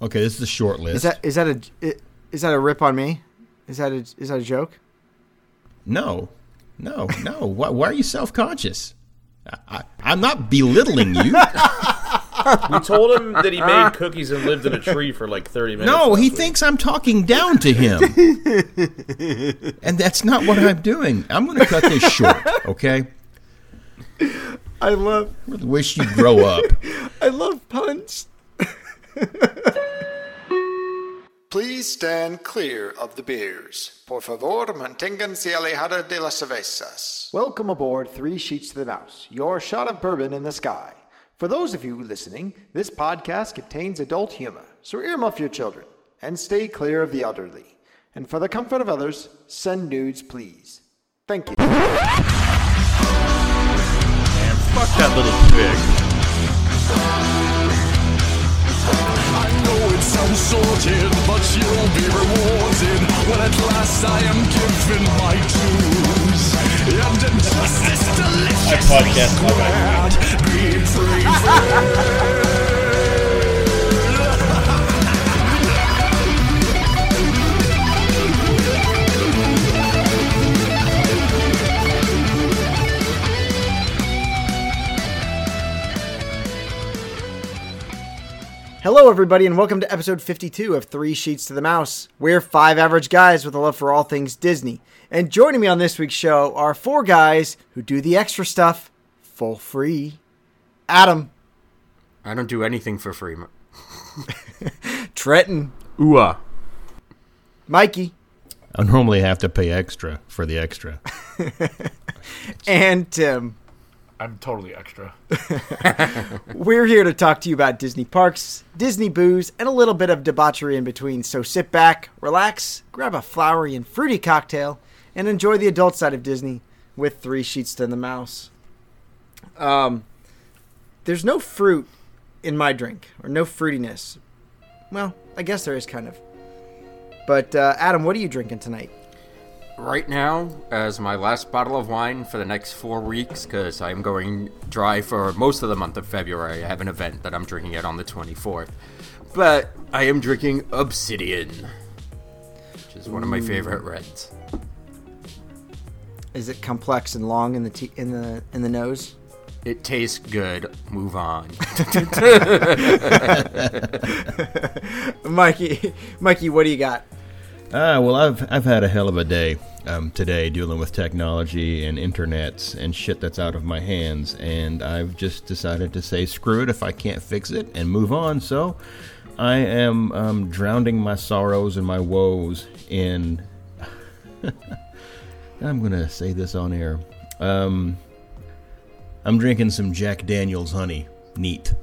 Okay, this is a short list. Is that is that a is that a rip on me? Is that a is that a joke? no, no, no. why, why are you self conscious? I, I'm not belittling you. We told him that he made cookies and lived in a tree for like 30 minutes. No, he week. thinks I'm talking down to him. and that's not what I'm doing. I'm going to cut this short, okay? I love I really wish you'd grow up. I love puns. Please stand clear of the beers. Por favor, manténganse alejado de las cervezas. Welcome aboard Three Sheets to the Mouse, your shot of bourbon in the sky. For those of you listening, this podcast contains adult humor, so earmuff your children and stay clear of the elderly. And for the comfort of others, send nudes, please. Thank you. Fuck that little pig. Sorted, but you'll be rewarded when at last I am given my dues. And injustice delicious. podcast my squared, be free. Hello, everybody, and welcome to episode 52 of Three Sheets to the Mouse. We're five average guys with a love for all things Disney. And joining me on this week's show are four guys who do the extra stuff for free. Adam, I don't do anything for free. Trenton, Ooh, uh, Mikey, I normally have to pay extra for the extra. and Tim. I'm totally extra. We're here to talk to you about Disney parks, Disney booze, and a little bit of debauchery in between. So sit back, relax, grab a flowery and fruity cocktail, and enjoy the adult side of Disney with three sheets to the mouse. Um, there's no fruit in my drink, or no fruitiness. Well, I guess there is kind of. But uh, Adam, what are you drinking tonight? Right now, as my last bottle of wine for the next four weeks, because I'm going dry for most of the month of February. I have an event that I'm drinking it on the 24th. But I am drinking Obsidian, which is one of my favorite reds. Is it complex and long in the te- in the in the nose? It tastes good. Move on. Mikey, Mikey, what do you got? Ah, well, I've I've had a hell of a day um, today dealing with technology and internets and shit that's out of my hands, and I've just decided to say screw it if I can't fix it and move on. So, I am um, drowning my sorrows and my woes in. I'm gonna say this on air. Um, I'm drinking some Jack Daniel's honey. Neat.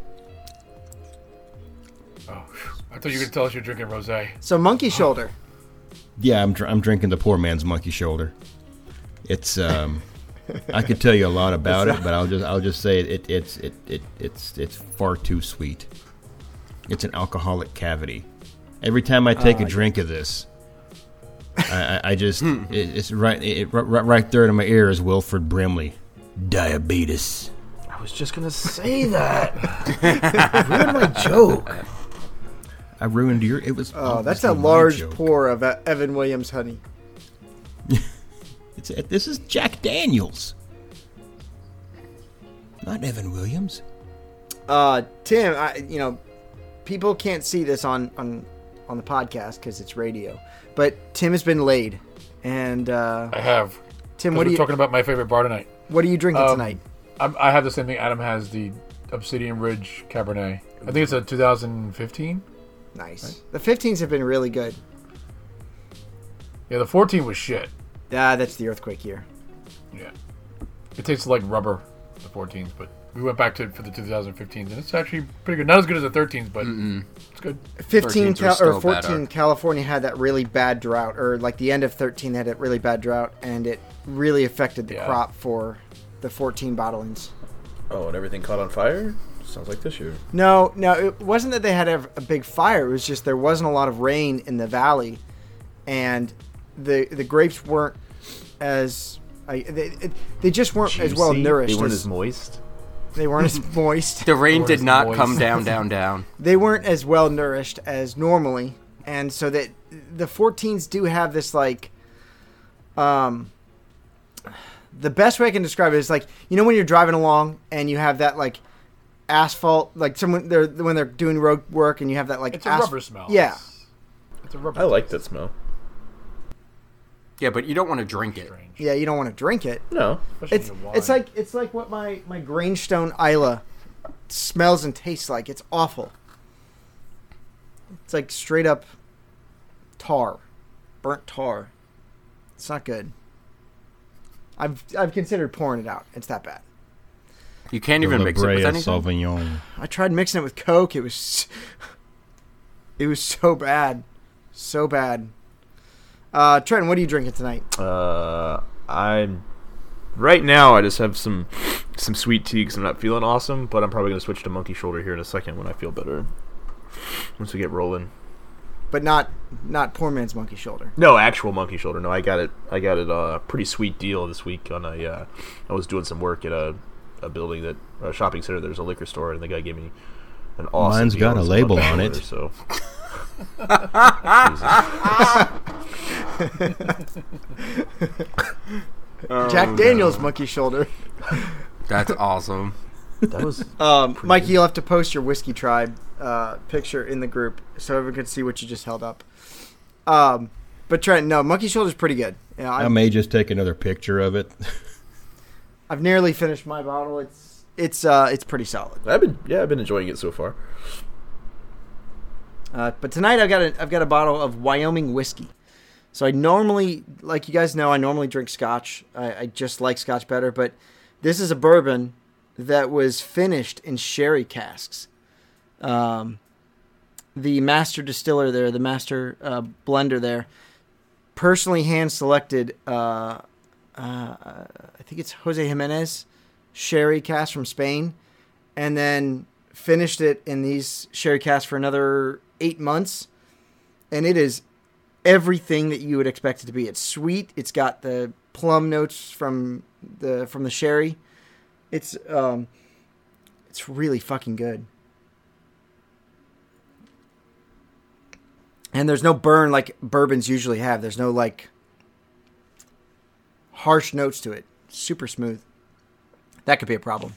Oh, I thought you were going to tell us you're drinking rosé. So monkey shoulder. Yeah, I'm dr- I'm drinking the poor man's monkey shoulder. It's um, I could tell you a lot about it, but I'll just I'll just say it, it it's it, it it's it's far too sweet. It's an alcoholic cavity. Every time I take a drink of this, I, I, I just it, it's right it, right right there in my ear is Wilford Brimley, diabetes. I was just going to say that. Ruined my joke. I ruined your. It was. Oh, that's a large joke. pour of uh, Evan Williams honey. It's this is Jack Daniels, not Evan Williams. Uh, Tim, I, you know, people can't see this on on on the podcast because it's radio, but Tim has been laid, and uh, I have. Tim, what are we're you talking about my favorite bar tonight. what are you drinking Um, tonight? I'm, I have the same thing. Adam has the Obsidian Ridge Cabernet. I think it's a 2015. Nice. The 15s have been really good. Yeah, the 14 was shit. Ah, that's the earthquake year. Yeah. It tastes like rubber, the 14s, but we went back to it for the 2015s, and it's actually pretty good. Not as good as the 13s, but it's good. 15 Cal- or 14 better. California had that really bad drought, or like the end of 13 had a really bad drought, and it really affected the Yeah. crop for the 14 bottlings. Oh, and everything caught on fire? Sounds like this year. No, no, it wasn't that they had a, a big fire. It was just there wasn't a lot of rain in the valley, and the the grapes weren't as I, they, they just weren't as well nourished. They weren't as- as moist. They weren't as moist. The rain did not moist. come down, down, down. They weren't as well nourished as normally, and so that the 14s do have this like, um, the best way I can describe it is like you know when you're driving along and you have that like asphalt like someone they're when they're doing road work and you have that like It's a rubber smell. Yeah, It's a rubber. I like that smell. Yeah, but you don't want to drink it. Strange. yeah. You don't want to drink it. No. Especially It's it's like it's like what my my Granestone Isla smells and tastes like. It's awful. It's like straight up tar, burnt tar. It's not good. I've I've considered pouring it out. It's that bad. You can't The even mix it with anything. Sauvignon. I tried mixing it with Coke. It was it was so bad, so bad. Uh, Trent, what are you drinking tonight? Uh, I'm right now. I just have some some sweet tea because I'm not feeling awesome. But I'm probably gonna switch to Monkey Shoulder here in a second when I feel better. Once we get rolling. But not not poor man's monkey shoulder. No, actual Monkey Shoulder. No, I got it. I got it. A pretty sweet deal this week on a. Uh, I was doing some work at a, a building that a shopping center. There's a liquor store, and the guy gave me an awesome. Mine's deal got a label on it. Shoulder, So. Jack Daniels monkey shoulder. That's awesome. That was Um, Mikey, you'll have to post your whiskey tribe uh, picture in the group so everyone can see what you just held up. Um, but Trent, no, monkey shoulder's pretty good. Yeah, I may just take another picture of it. I've nearly finished my bottle. It's it's uh, it's pretty solid. I've been yeah I've been enjoying it so far. Uh, but tonight I've got a I've got a bottle of Wyoming whiskey. So I normally, like you guys know, I normally drink Scotch. I, I just like Scotch better. But this is a bourbon that was finished in sherry casks. Um, the master distiller there, the master uh, blender there, personally hand selected. Uh, uh, I think it's Jose Jimenez sherry cask from Spain, and then finished it in these sherry casks for another eight months, and it is everything that you would expect it to be. It's sweet. It's got the plum notes from the from the sherry. It's um, it's really fucking good. And there's no burn like bourbons usually have. There's no like harsh notes to it. Super smooth. That could be a problem.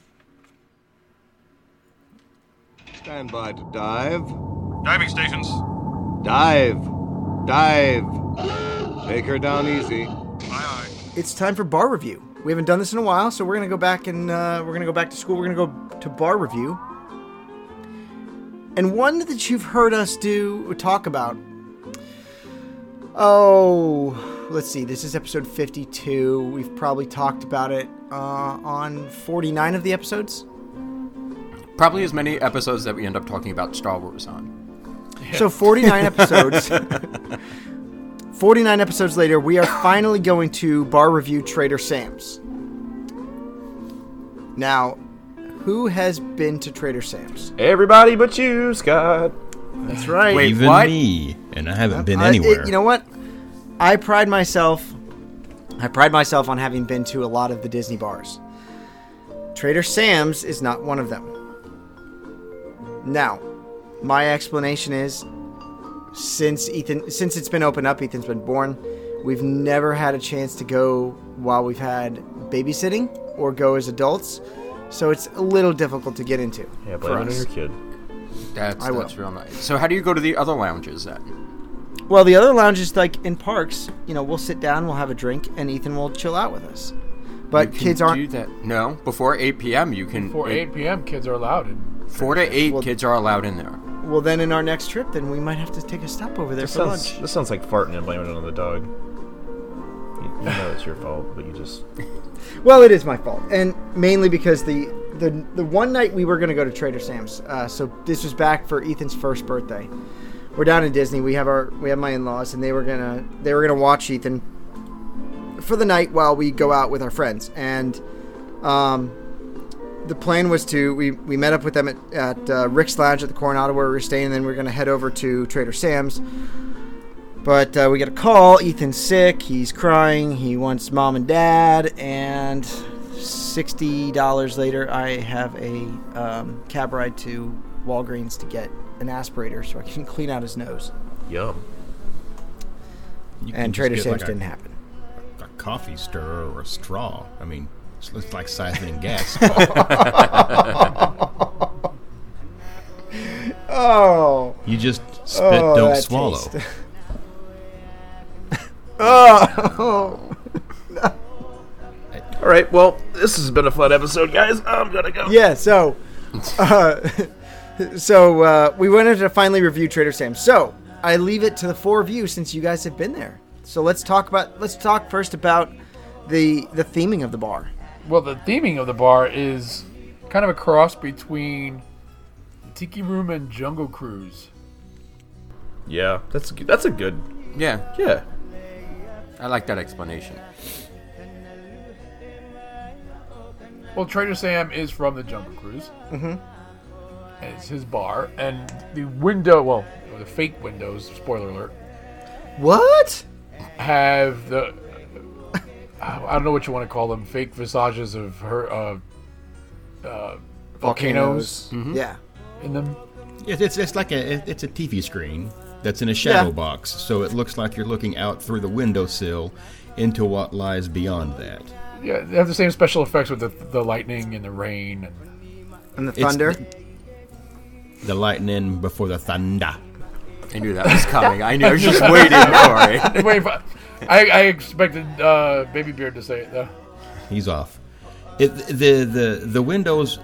Stand by to dive. Diving stations. Dive. Dive. Take her down easy. Aye, aye. it's time for bar review. We haven't done this in a while, so we're gonna go back and uh, we're gonna go back to school. We're gonna go to bar review, and one that you've heard us do talk about. Oh, let's see. This is episode fifty-two. We've probably talked about it uh, on forty-nine of the episodes. Probably as many episodes that we end up talking about Star Wars on. So 49 episodes. 49 episodes later, we are finally going to bar review Trader Sam's. Now, who has been to Trader Sam's? Everybody but you, Scott. That's right. Wait, Even what? me, and I haven't been I- it- anywhere. you know what? I pride myself. I pride myself on having been to a lot of the Disney bars. Trader Sam's is not one of them. Now, my explanation is since Ethan since it's been opened up, Ethan's been born, we've never had a chance to go while we've had babysitting or go as adults. So it's a little difficult to get into. Yeah, for blame it on your kid. That's, I will. that's real nice. So how do you go to the other lounges then? Well, the other lounges, like in parks, you know, we'll sit down, we'll have a drink, and Ethan will chill out with us. But You can kids aren't. do that. No, before 8 p.m. you can. Before 8 p.m., kids are allowed in. 4 to 8 Well- kids are allowed in there. Well, then in our next trip, then we might have to take a stop over there This for sounds, lunch. this sounds like farting and blaming it on the dog. You, you know it's your fault, but you just Well, it is my fault, and mainly because the the the one night we were going to go to Trader Sam's. Uh, so this was back for Ethan's first birthday. We're down in Disney. We have our we have my in laws, and they were gonna they were gonna watch Ethan for the night while we go out with our friends. And um, the plan was to we, we met up with them at, at uh, Rix Lounge at the Coronado where we were staying, and then we are gonna head over to Trader Sam's. But uh, we get a call. Ethan's sick. He's crying. He wants mom and dad, and sixty dollars later, I have a um, cab ride to Walgreens to get an aspirator so I can clean out his nose. Yum. You And Trader get, Sam's like, didn't happen. A coffee stirrer or a straw. I mean, it's, it's like siphoning gas. Oh, you just spit, Oh, don't swallow. taste. oh, All right. Well, this has been a fun episode, guys. I'm gonna go. yeah. So, uh, so uh, we wanted to finally review Trader Sam's. So I leave it to the four of you since you guys have been there. So let's talk about. Let's talk first about the the theming of the bar. Well, the theming of the bar is kind of a cross between Tiki Room and Jungle Cruise. Yeah, that's good- that's a good. Yeah, Yeah. I like that explanation. Well, Trader Sam is from the Jungle Cruise. Mm-hmm. And it's his bar, and the window, well, the fake windows, spoiler alert, What? have the I don't know what you want to call them, fake visages of her uh, uh, volcanoes Yeah. in them. It, it's it's like a it- it's a TV screen that's in a shadow Yeah. box, so it looks like you're looking out through the windowsill into what lies beyond that. Yeah, they have the same special effects with the, the lightning and the rain. And, And the It's thunder. The lightning before the thunder. I knew that was coming. I knew. I was just waiting for it. wait, but I, I expected uh, Baby Beard to say it though. He's off. It, the the the windows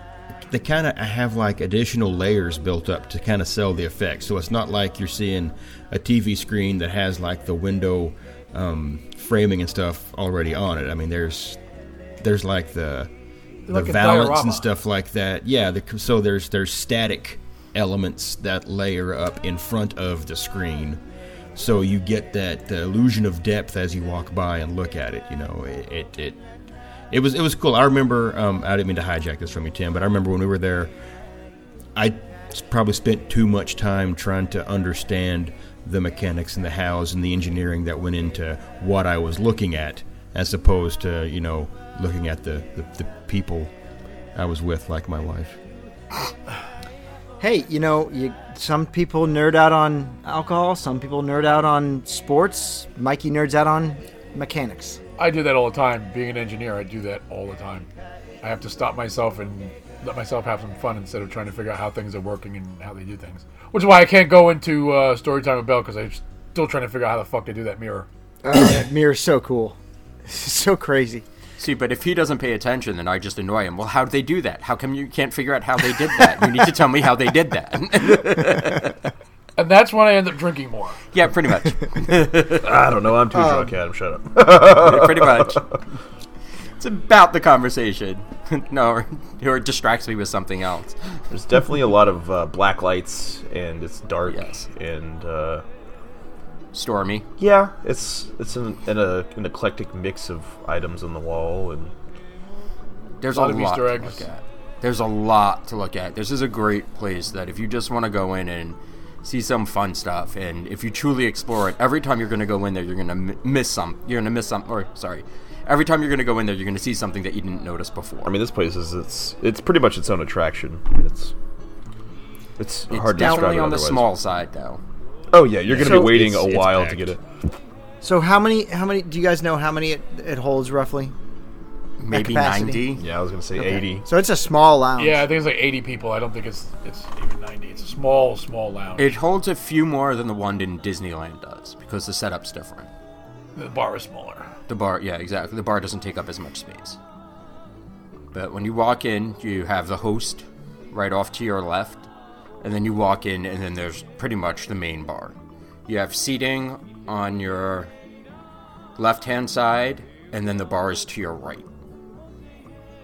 they kind of have like additional layers built up to kind of sell the effect. So it's not like you're seeing a TV screen that has like the window um, framing and stuff already on it. I mean, there's there's like the the Like valance and stuff like that. Yeah, the, so there's there's static elements that layer up in front of the screen. So you get that uh, illusion of depth as you walk by and look at it. You know, it it, it it was it was cool. I remember. Um, I didn't mean to hijack this from you, Tim, but I remember when we were there. I probably spent too much time trying to understand the mechanics and the hows and the engineering that went into what I was looking at, as opposed to you know looking at the the, the people I was with, like my wife. Hey, you know, you some people nerd out on alcohol, some people nerd out on sports. Mikey nerds out on mechanics. I do that all the time. Being an engineer, I do that all the time. I have to stop myself and let myself have some fun instead of trying to figure out how things are working and how they do things. Which is why I can't go into uh, story time with Belle because I'm still trying to figure out how the fuck they do that mirror. Oh, that mirror's so cool. so crazy. See, but if he doesn't pay attention, then I just annoy him. Well, how did they do that? How come you can't figure out how they did that? You need to tell me how they did that. And that's when I end up drinking more. yeah, pretty much. I don't know. I'm too drunk, Adam. Shut up. pretty much. It's about the conversation. no, or it distracts me with something else. There's definitely a lot of uh, black lights, and it's dark. Yes. And uh, Stormy. yeah, it's it's an, in a, uh, an eclectic mix of items on the wall, and There's A a lot lot, of Easter to eggs. look at. There's a lot to look at. This is a great place that if you just want to go in and see some fun stuff, and if you truly explore it, every time you're going to go in there, you're going to miss some. You're going to miss some. Or sorry, every time you're going to go in there, you're going to see something that you didn't notice before. I mean, this place is it's it's pretty much its own attraction. It's it's, it's hard to describe definitely it on the small side, though. Oh yeah, you're going to So- be waiting It's- a it's while to get it. So how many how many do you guys know how many it, it holds roughly? Maybe 90. Yeah, I was going to say 80. So it's a small lounge. Yeah, I think it's like 80 people. I don't think it's it's even 90. It's a small, small lounge. It holds a few more than the one in Disneyland does because the setup's different. the bar is smaller. The bar, yeah, exactly. The bar doesn't take up as much space. But when you walk in, you have the host right off to your left, and then you walk in, and then there's pretty much the main bar. You have seating on your left hand side, and then the bar is to your right.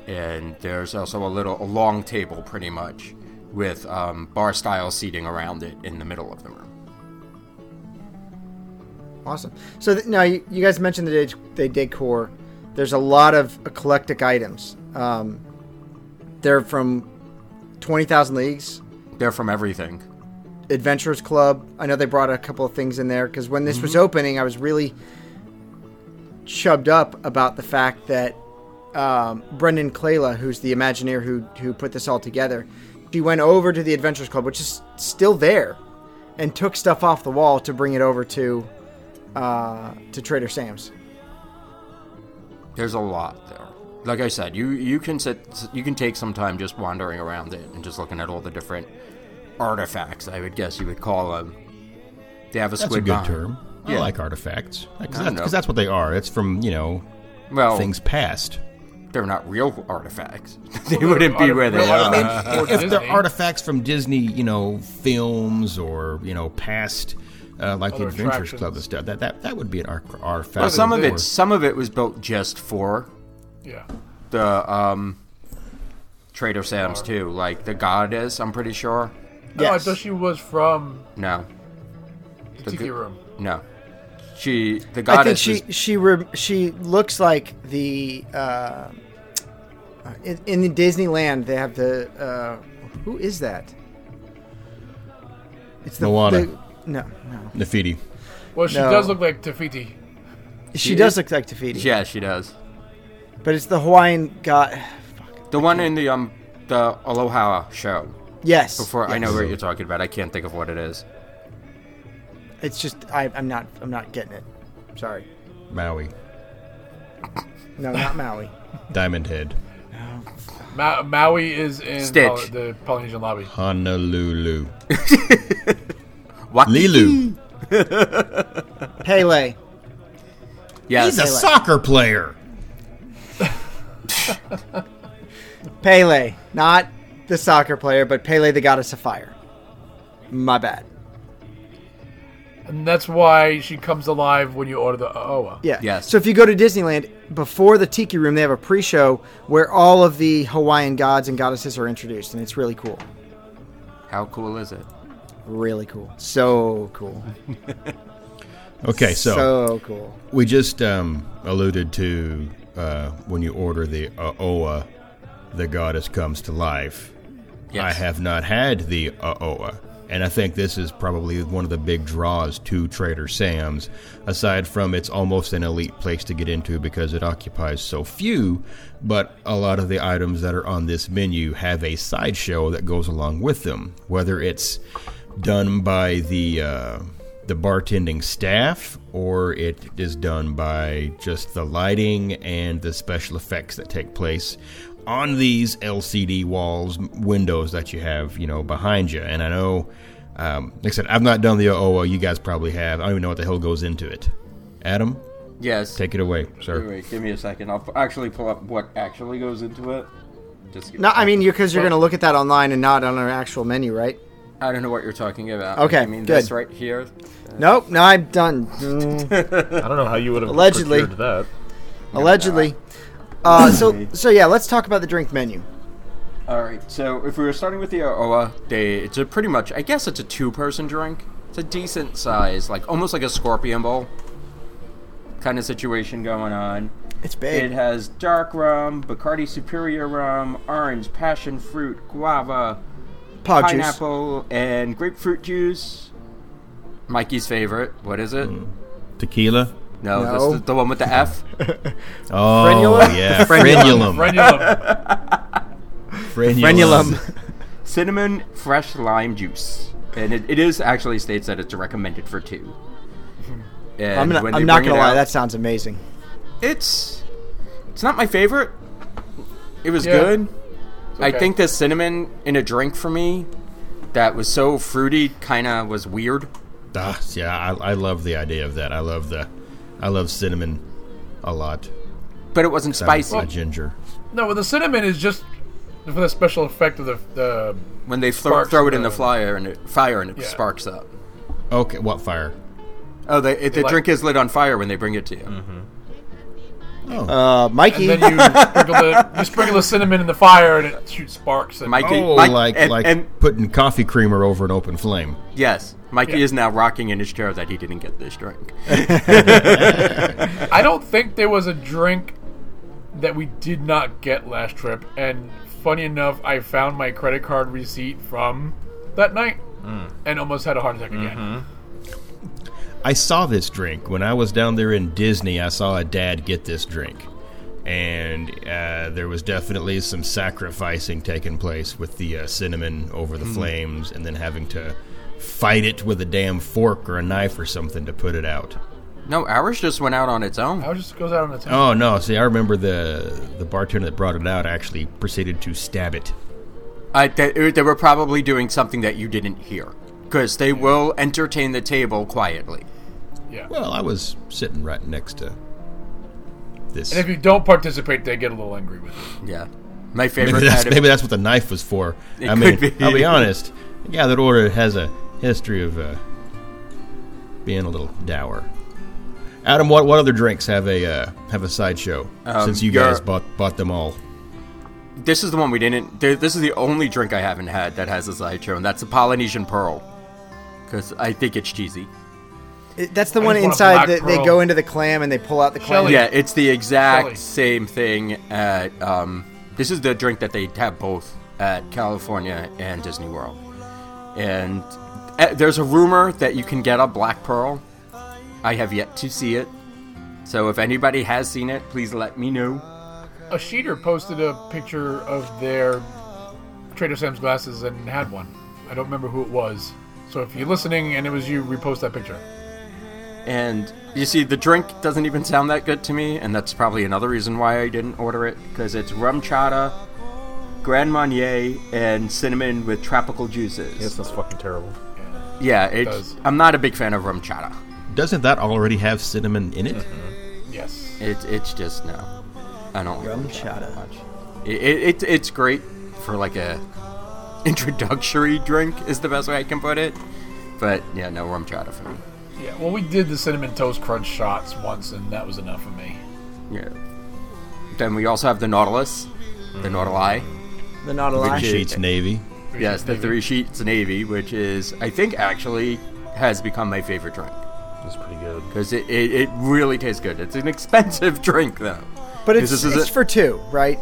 And there's also a little, a long table pretty much, with um, bar style seating around it in the middle of the room. Awesome. So th- now you, you guys mentioned the de- the decor. There's a lot of eclectic items. Um, they're from Twenty Thousand Leagues, They're from everything. Adventurers Club. I know they brought a couple of things in there because when this was opening, I was really chubbed up about the fact that um, Brandon Kleyla, who's the Imagineer who who put this all together, she went over to the Adventures Club, which is still there, and took stuff off the wall to bring it over to uh, to Trader Sam's. There's a lot there. Like I said, you you can sit, you can take some time just wandering around it and just looking at all the different artifacts. I would guess you would call them. They have a That's a squid good behind- term. I Yeah. like artifacts because that's, that's what they are. It's from you know Well, things past. they're not real artifacts. they they're wouldn't be where they real are. I mean, artifacts. if Or they're artifacts from Disney, you know, films or you know, past uh, like the Adventures Club and stuff, that that that would be an ar- artifact. Well, some of it, some of it was built just for Yeah. the um, Trader Sam's too. Like the goddess, I'm pretty sure. Oh, I Yes. thought she was from No, the Tiki good- Room. no. She, the I think goddess, she was, she re- she looks like the uh, in, in the Disneyland. They have the uh, who is that? It's the Moana. the- no, no. Nefidi. Well, she No. does look like Te Fiti. She, She does is- look like Te Fiti, yeah, she does. but it's the Hawaiian god. The one in the um, the Aloha show. Yes. Before I know what you're talking about, I can't think of what it is. It's just I, I'm not I'm not getting it. Sorry. Maui, No, not Maui. Diamond Head, Ma- Maui is in Stitch. Poly- the Polynesian lobby. Honolulu, What? Lilu. Pele. Yes. He's a soccer player. Pele, not the soccer player, but Pele, the goddess of fire. My bad. And that's why she comes alive when you order the Oa. Yeah. Yes. So if you go to Disneyland, before the Tiki Room, they have a pre-show where all of the Hawaiian gods and goddesses are introduced, and it's really cool. How cool is it? Really cool. So cool. Okay, so, so cool. we just um, alluded to uh, when you order the uh, Oa, the goddess comes to life. Yes. I have not had the uh, Oa, and I think this is probably one of the big draws to Trader Sam's. Aside from it's almost an elite place to get into because it occupies so few, but a lot of the items that are on this menu have a sideshow that goes along with them. Whether it's done by the uh, the bartending staff or it is done by just the lighting and the special effects that take place on these LCD walls, windows that you have, you know, behind you. And I know, um, like I said, I've not done the OO. You guys probably have. I don't even know what the hell goes into it. Adam, Yes. take it away, sir. wait, give me a second. I'll p- actually pull up what actually goes into it. Just give No, me a I mean, because you're going to look at that online and not on an actual menu, right? I don't know what you're talking about. Okay, I mean good. this right here. Nope. No, I'm done. Mm, I don't know how you would have Allegedly. that. allegedly. Uh, so, so yeah, let's talk about the drink menu. All right. So if we were starting with the Oa, they it's a pretty much. I guess it's a two-person drink. It's a decent size, like almost like a scorpion bowl kind of situation going on. It's big. It has dark rum, Bacardi Superior rum, orange, passion fruit, guava, POG juice. pineapple, and grapefruit juice. Mikey's favorite. What is it? Tequila. No, No. that's the, the one with the F. Oh Frenulum? yeah, Frenulum. frenulum. Frenulum. Frenulum. Cinnamon fresh lime juice, and it, it is actually states that it's recommended for two. And I'm, gonna, I'm not going to lie. out- That sounds amazing. it's it's not my favorite. It was Yeah. good. I think the cinnamon in a drink for me that was so fruity kind of was weird. Ah, yeah, I, I love the idea of that. I love the, I love cinnamon, a lot. But it wasn't spicy. A ginger. No, well, the cinnamon is just for the special effect of the the. when they throw, throw it in the the- fire and it fire and it Yeah. sparks up. Okay, what fire? Oh, they, it, the Like- drink is lit on fire when they bring it to you. Mm-hmm. Uh, Mikey. And then you sprinkle the you sprinkle the cinnamon in the fire and it shoots sparks. And, Mikey, Oh, Mike- like and, like and putting coffee creamer over an open flame. yes, Mikey Yeah. is now rocking in his chair that he didn't get this drink. I don't think there was a drink that we did not get last trip. And funny enough, I found my credit card receipt from that night and almost had a heart attack again. I saw this drink when I was down there in Disney. I saw a dad get this drink, and uh, there was definitely some sacrificing taking place with the uh, cinnamon over the flames, and then having to fight it with a damn fork or a knife or something to put it out. No, ours just went out on its own. Ours just goes out on its own. Oh no! See, I remember the the bartender that brought it out actually proceeded to stab it. I, they, they were probably doing something that you didn't hear. Because they will entertain the table quietly. Yeah. Well, I was sitting right next to this. And if you don't participate, they get a little angry with you. Yeah. My favorite maybe that's maybe that's what the knife was for. It I mean, could be. I'll be honest. Yeah, that order has a history of uh, being a little dour. Adam, what what other drinks have a uh, have a sideshow? Um, since you guys bought bought them all. This is the one we didn't. This is the only drink I haven't had that has a sideshow, and that's the Polynesian Pearl. Because I think it's cheesy. It- that's the I one just want a inside that they go into the clam and they pull out the clam. Shelley. Yeah, it's the exact Shelley. same thing at. Um, this is the drink that they have both at California and Disney World. And Eh, there's a rumor that you can get a Black Pearl. I have yet to see it. So if anybody has seen it, please let me know. A sheeter posted a picture of their Trader Sam's glasses and had one. I don't remember who it was. So if you're listening and it was you, repost that picture. And you see, the drink doesn't even sound that good to me, and that's probably another reason why I didn't order it because it's RumChata, Grand Marnier, and cinnamon with tropical juices. Yes, that's fucking terrible. Yeah, it's, does. I'm not a big fan of RumChata. Doesn't that already have cinnamon in it? Mm-hmm. Yes. It, it's just no, I don't. Rum like it chata. that much. It, it, it it's great for like a introductory drink is the best way I can put it. But yeah, no RumChata for me. Yeah. Well, we did the cinnamon toast crunch shots once, and that was enough for me. Yeah. Then we also have the Nautilus, the Nautili. The not a Three lie. sheets navy. Yes, the three sheets navy, which is I think actually has become my favorite drink That's pretty good. because it, it, it really tastes good. It's an expensive drink though. But it's, This is it's it. for two, right?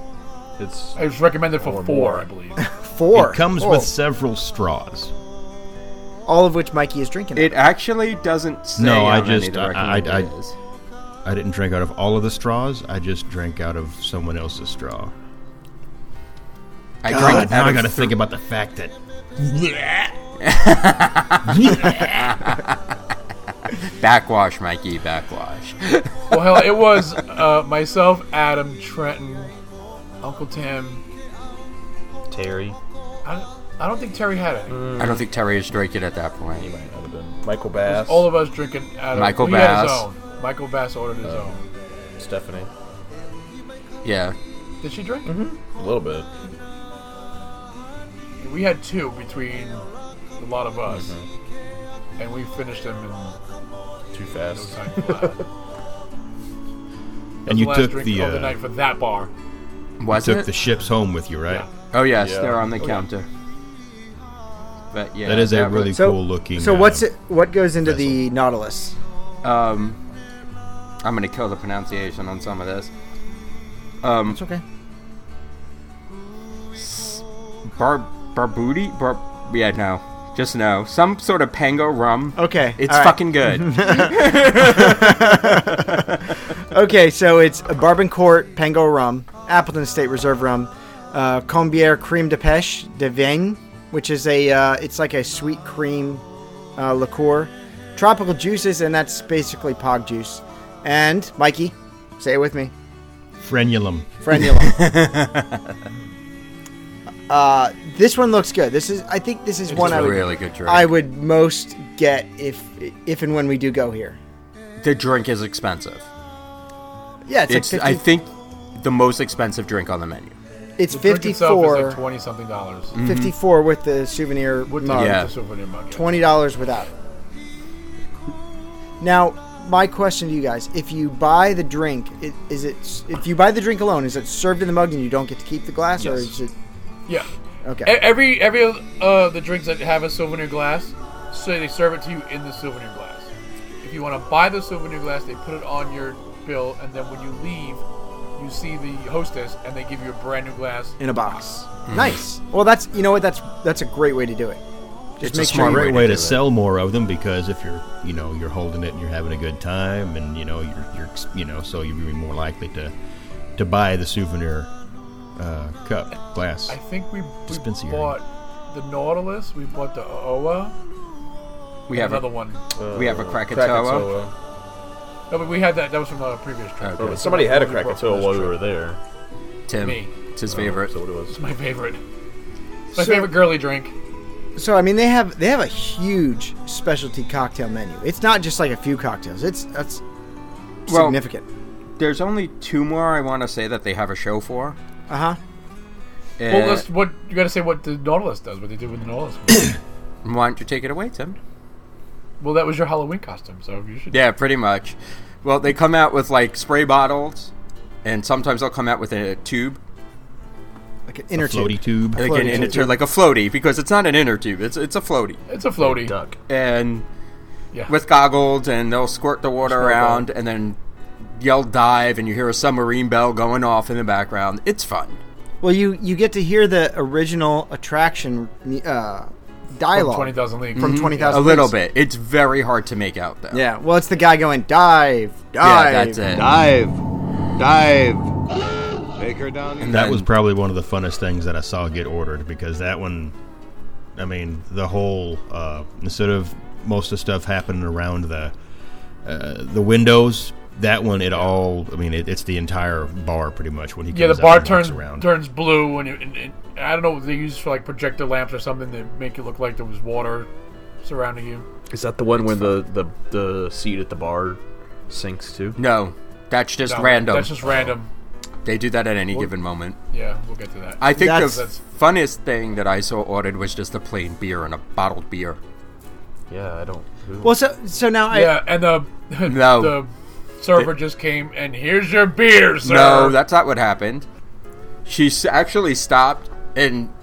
It's It was recommended for four, more. I believe. Four. It comes Oh, with several straws. all of which Mikey is drinking. It actually doesn't say No, I just- I- I- I- I didn't drink out of all of the straws. I just drank out of someone else's straw. I God, drank now I got to th- think about the fact that backwash, Mikey, backwash. well, hell, it was uh, myself, Adam, Trenton, Uncle Tim. Terry. I, I don't think Terry had any. I don't think Terry is drinking at that point. Might have been Michael Bass. All of us drinking out of Michael well, he had his Bass. own. Michael Bass ordered his own. Stephanie. Yeah, Did she drink? A little bit. We had two between a lot of us, Mm-hmm. and we finished them in Too no fast. time and you last took drink the of the uh, night for that bar. was took it? the ships home with you, right? Yeah. oh yes, Yeah. they're on the Oh, yeah. counter. But yeah, That is a really So- cool looking. so uh, what's it? What goes into the Nautilus? Um, I'm gonna kill the pronunciation on some of this. Um, It's okay. bar barbuti bar. Yeah, no, just no. Some sort of pango rum. Okay. It's all right. fucking good. Okay, so it's a Barbancourt Pango rum, Appleton Estate Reserve rum, uh, Combière Creme de Pêche de Vigne, which is a uh, it's like a sweet cream uh, liqueur, tropical juices, and that's basically pog juice. And Mikey, say it with me, frenulum. frenulum. uh, this one looks good. This is I think this is It's one It's I a would really good drink. I would most get if if and when we do go here. the drink is expensive. Yeah, it's, It's like I think the most expensive drink on the menu. it's The drink itself is 54, like twenty something dollars. Mm. 54 with the souvenir With mug. Yeah. the souvenir mug. yeah. twenty dollars without. Now, my question to you guys: If you buy the drink, is it if you buy the drink alone, is it served in the mug and you don't get to keep the glass, or is it Yeah. okay? E- Every every uh the drinks that have a souvenir glass, so they serve it to you in the souvenir glass. If you want to buy the souvenir glass, they put it on your bill, and then when you leave, you see the hostess, and they give you a brand new glass. in a box. Nice. Well, that's you know what that's that's a great way to do it. Just It's a smart sure Great way do to it. sell more of them because if you're, you know, you're holding it and you're having a good time, and you know, you're, you're, you know, so you're more likely to to buy the souvenir uh, cup glass. I think we, we bought the Nautilus. We bought the Oa. We have another a, one. we have a Krakatoa. Krakatoa. No, but we had that. That was from the previous trip. Okay. Oh, somebody had a We Krakatoa while we were there. Tim. Me. It's his favorite. So what it was. It's my favorite. It's my So- favorite girly drink. So I mean, they have they have a huge specialty cocktail menu. It's not just like a few cocktails. It's that's Well- significant. There's only two more I want to say that they have a show for. Uh huh. Well, let's, what you got to say? What the Nautilus does? What they did with the Nautilus? why don't you take it away, Tim? well, that was your Halloween costume, so you should. Yeah, pretty much. Well, they come out with like spray bottles, and sometimes they'll come out with a tube, Like an A inner floaty tube. tube. like Floaty an inner tube. tube, like a floaty, because it's not an inner tube; it's it's a floaty, It's a floaty. Duck. and Yeah. with goggles, and they'll squirt the water Squirt around, and then yell dive, and you hear a submarine bell going off in the background. It's fun. Well, you you get to hear the original attraction uh, From dialogue Twenty Thousand Leagues. from Twenty A little bit. It's very hard to make out, though. Yeah. Well, it's the guy going dive, Yeah, dive. that's it. Dive. Dive. Take her down. And That then- was probably one of the funnest things that I saw get ordered because that one, I mean, the whole uh, instead of most of the stuff happening around the uh, the windows, that one it all. I mean, it, it's the entire bar pretty much when he Yeah, the comes out bar and turns around. turns blue, and, it, and, and I don't know what they use for like projector lamps or something to make it look like there was water surrounding you. Is that the one where the, the, the seat at the bar sinks too? No, that's just No, random. That's just random. They do that at any given moment. Yeah, we'll get to that. I think That's- the That's- funniest thing that I saw ordered was just a plain beer and a bottled beer. Yeah, I don't. Who? Well, so so now I yeah, and the No. the server just came and here's your beer, sir. No, that's not what happened. She actually stopped and.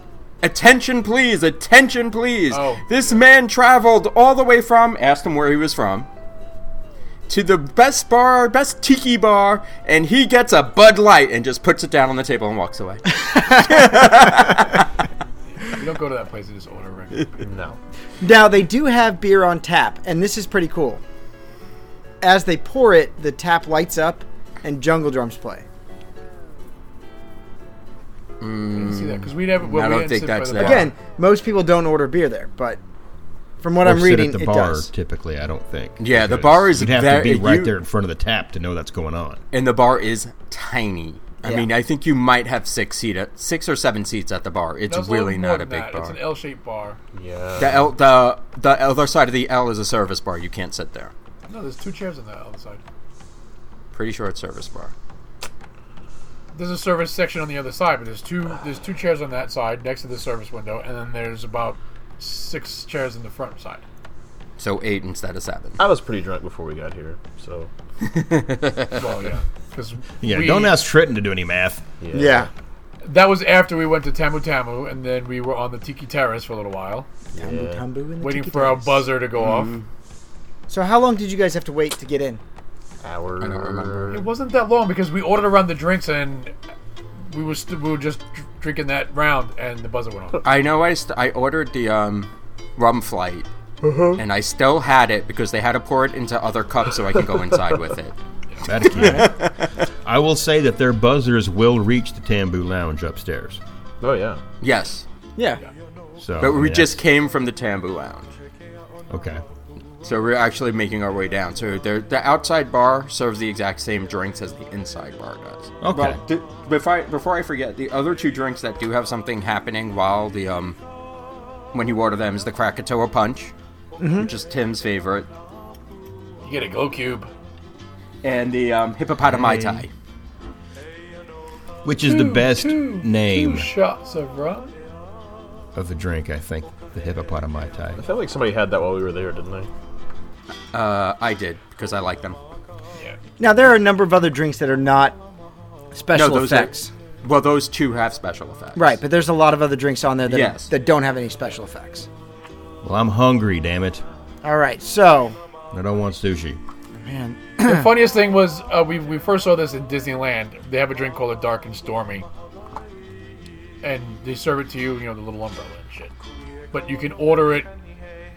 Attention, please! Attention, please! Oh. This man traveled all the way from, asked him where he was from, to the best bar, best tiki bar, and he gets a Bud Light and just puts it down on the table and walks away. you don't go to that place and just order a regular beer. no. Now they do have beer on tap, and this is pretty cool. As they pour it, the tap lights up, and jungle drums play. I didn't see that because we never. Mm, well, I we don't didn't think sit by that's the there. bar. Again, most people don't order beer there, but from what Or I'm sit reading, at the it bar. does. Typically, I don't think. Yeah, the because bar is You'd have very- to be right you- there in front of the tap to know that's going on. and the bar is tiny. I Yeah. mean, I think you might have six seat, six or seven seats at the bar. It's No, it's really more not a than big that. bar. It's an L-shaped bar. Yeah. The L, the the other side of the L is a service bar. You can't sit there. No, there's two chairs on the other side. Pretty sure it's service bar. There's a service section on the other side, but there's two there's two chairs on that side next to the service window, and then there's about six chairs in the front side. So eight instead of seven. I was pretty drunk before we got here, so Well, yeah, because Yeah, don't ask Tritton to do any math. yeah. Yeah. That was after we went to Tamu Tamu, and then we were on the Tiki Terrace for a little while, Tambu Tambu in the waiting Tiki for our buzzer to go off. Mm-hmm. So how long did you guys have to wait to get in? Hour. I don't remember. It wasn't that long because we ordered around the drinks and we were st- we were just dr- drinking that round, and the buzzer went off. I know I, st- I ordered the um, rum flight, and I still had it because they had to pour it into other cups so I can go inside with it. That can. I will say that their buzzers will reach the Tambu Lounge upstairs. Oh yeah. Yes, Yeah. So, but we yeah. just came from the Tambu Lounge. okay. So we're actually making our way down. So the outside bar serves the exact same drinks as the inside bar does. Okay. Well, th- before I, before I forget, the other two drinks that do have something happening while the um when you order them is the Krakatoa Punch, which is Tim's favorite, You get a glow cube. and the um, Hippopotami Tai. Which is the best two- name Two shots of rum. of the drink, I think. The hippopotami tie. I felt like somebody had that while we were there, didn't they? Uh, I did because I like them. Now there are a number of other drinks that are not special those effects. Are, well, those two have special effects. Right, but there's a lot of other drinks on there that Yes. that don't have any special effects. Well, I'm hungry, damn it. All right, so I don't want sushi. man, the funniest thing was uh, we we first saw this in Disneyland. They have a drink called a Dark and Stormy, and they serve it to you, you know, the little umbrella and shit. But you can order it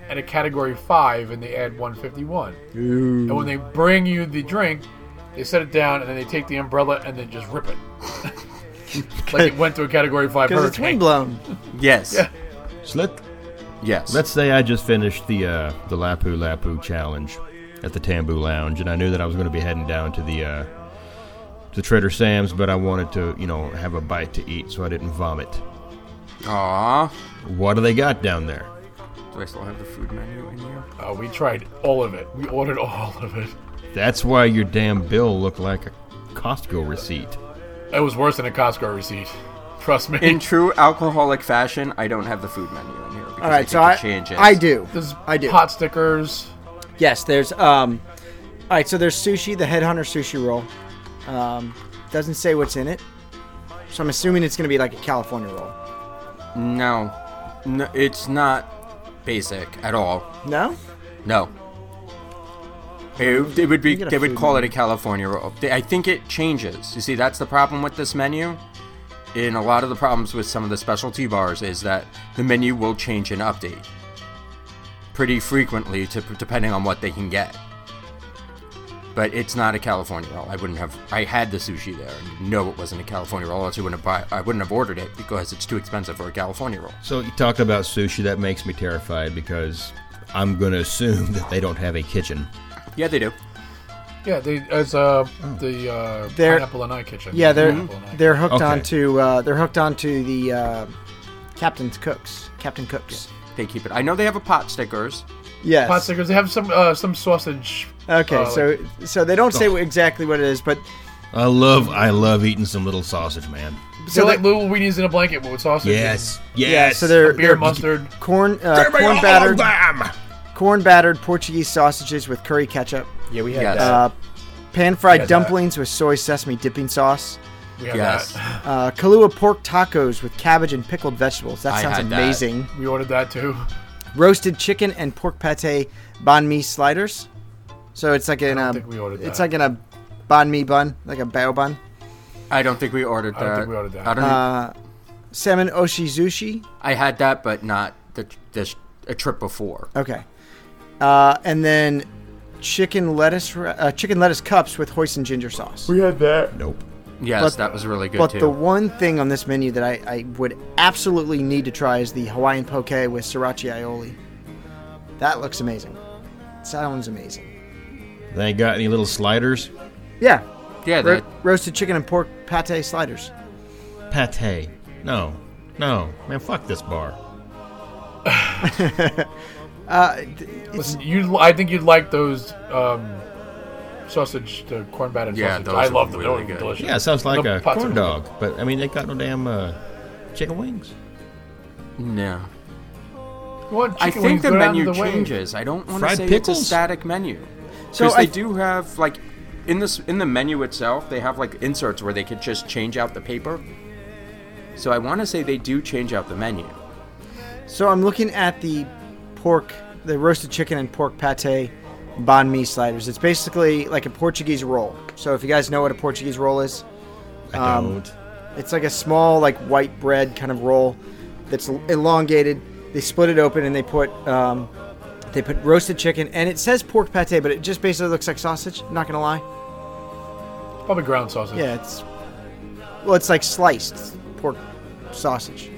at a category five, and they add 151. And when they bring you the drink, they set it down, and then they take the umbrella and then just rip it. like it went to a Category Five Because it's hurricane. windblown. Yes. Yeah. So let, Yes. let's say I just finished the uh, the Lapu Lapu challenge at the Tambu Lounge, and I knew that I was going to be heading down to the uh, to Trader Sam's, but I wanted to, you know, have a bite to eat, so I didn't vomit. Aw. What do they got down there? Do I still have the food menu in here? Uh, we tried all of it. We ordered all of it. That's why your damn bill looked like a Costco receipt. It was worse than a Costco receipt. Trust me. In true alcoholic fashion, I don't have the food menu in here because All I right, think so it I. I do. There's I do. pot stickers. Yes, there's um. All right, so there's sushi, the Headhunter sushi roll. Um, doesn't say what's in it, so I'm assuming it's gonna be like a California roll. No. no, it's not basic at all. No? No. It, it would be. You get a They would call it a California roll. I think it changes. You see, that's the problem with this menu. In a lot of the problems with some of the specialty bars is that the menu will change and update pretty frequently, to depending on what they can get. But it's not a California roll. I wouldn't have. I had the sushi there, and no, it wasn't a California roll. Else I wouldn't have. Buy, I wouldn't have ordered it because it's too expensive for a California roll. So you talked about sushi. That makes me terrified because I'm going to assume that they don't have a kitchen. Yeah, they do. Yeah, they as uh the uh, They're- pineapple and eye kitchen. Yeah, they're Pineapple Lanai. they're hooked Okay. onto uh, they're hooked onto the uh, Captain's Cooks. Captain Cooks. They keep it. I know they have a pot stickers. Yes. pot stickers. They have some uh, some sausage. Okay, uh, so so they don't say exactly what it is, but I love, I love eating some little sausage, man. so so like little weenies in a blanket with sausage. Yes, yes. yeah, so they're, and beer they're mustard. corn uh, corn battered of corn battered Portuguese sausages with curry ketchup. Yeah, we had Yes. that. Uh, pan fried Yeah, that- dumplings with soy sesame dipping sauce. we had Yes. that. Uh, Kahlua pork tacos with cabbage and pickled vegetables. That I sounds had that. amazing. We ordered that too. Roasted chicken and pork pate banh mi sliders. So it's like in don't a think we ordered it's that. like in a banh mi bun, like a bao bun. I don't think we ordered I that. don't think we ordered that. I don't. Uh, salmon oshizushi. I had that, but not the the a trip before. Okay. Uh, and then chicken lettuce uh, chicken lettuce cups with hoisin ginger sauce. We had that. Nope. Yes, But- that was really good But too. the one thing on this menu that I, I would absolutely need to try is the Hawaiian poke with sriracha aioli. That looks amazing. Sounds amazing. They ain't got any little sliders. Yeah. yeah, Ro- roasted chicken and pork pate sliders. Pate. No, no, man. Fuck this bar. Listen, you. I think you'd like those um, sausage, the corn battered Yeah, sausage. those I love them. really They're good. delicious. Yeah, it sounds like The a corn are- dog, but I mean, they got no damn uh, chicken wings. no. You want I think the menu to the way. changes. I don't want to Fried say it's a static menu So because I- they do have like in this in the menu itself they have like inserts where they could just change out the paper. So I want to say they do change out the menu. So I'm looking at the pork, the roasted chicken and pork pate banh mi sliders. It's basically like a Portuguese roll. So if you guys know what a Portuguese roll is, I Um, don't. It's like a small, like white bread kind of roll that's elongated. They split it open and they put um, they put roasted chicken and it says pork pate, but it just basically looks like sausage. Not gonna lie. Probably ground sausage. Yeah, it's well, it's like sliced pork sausage.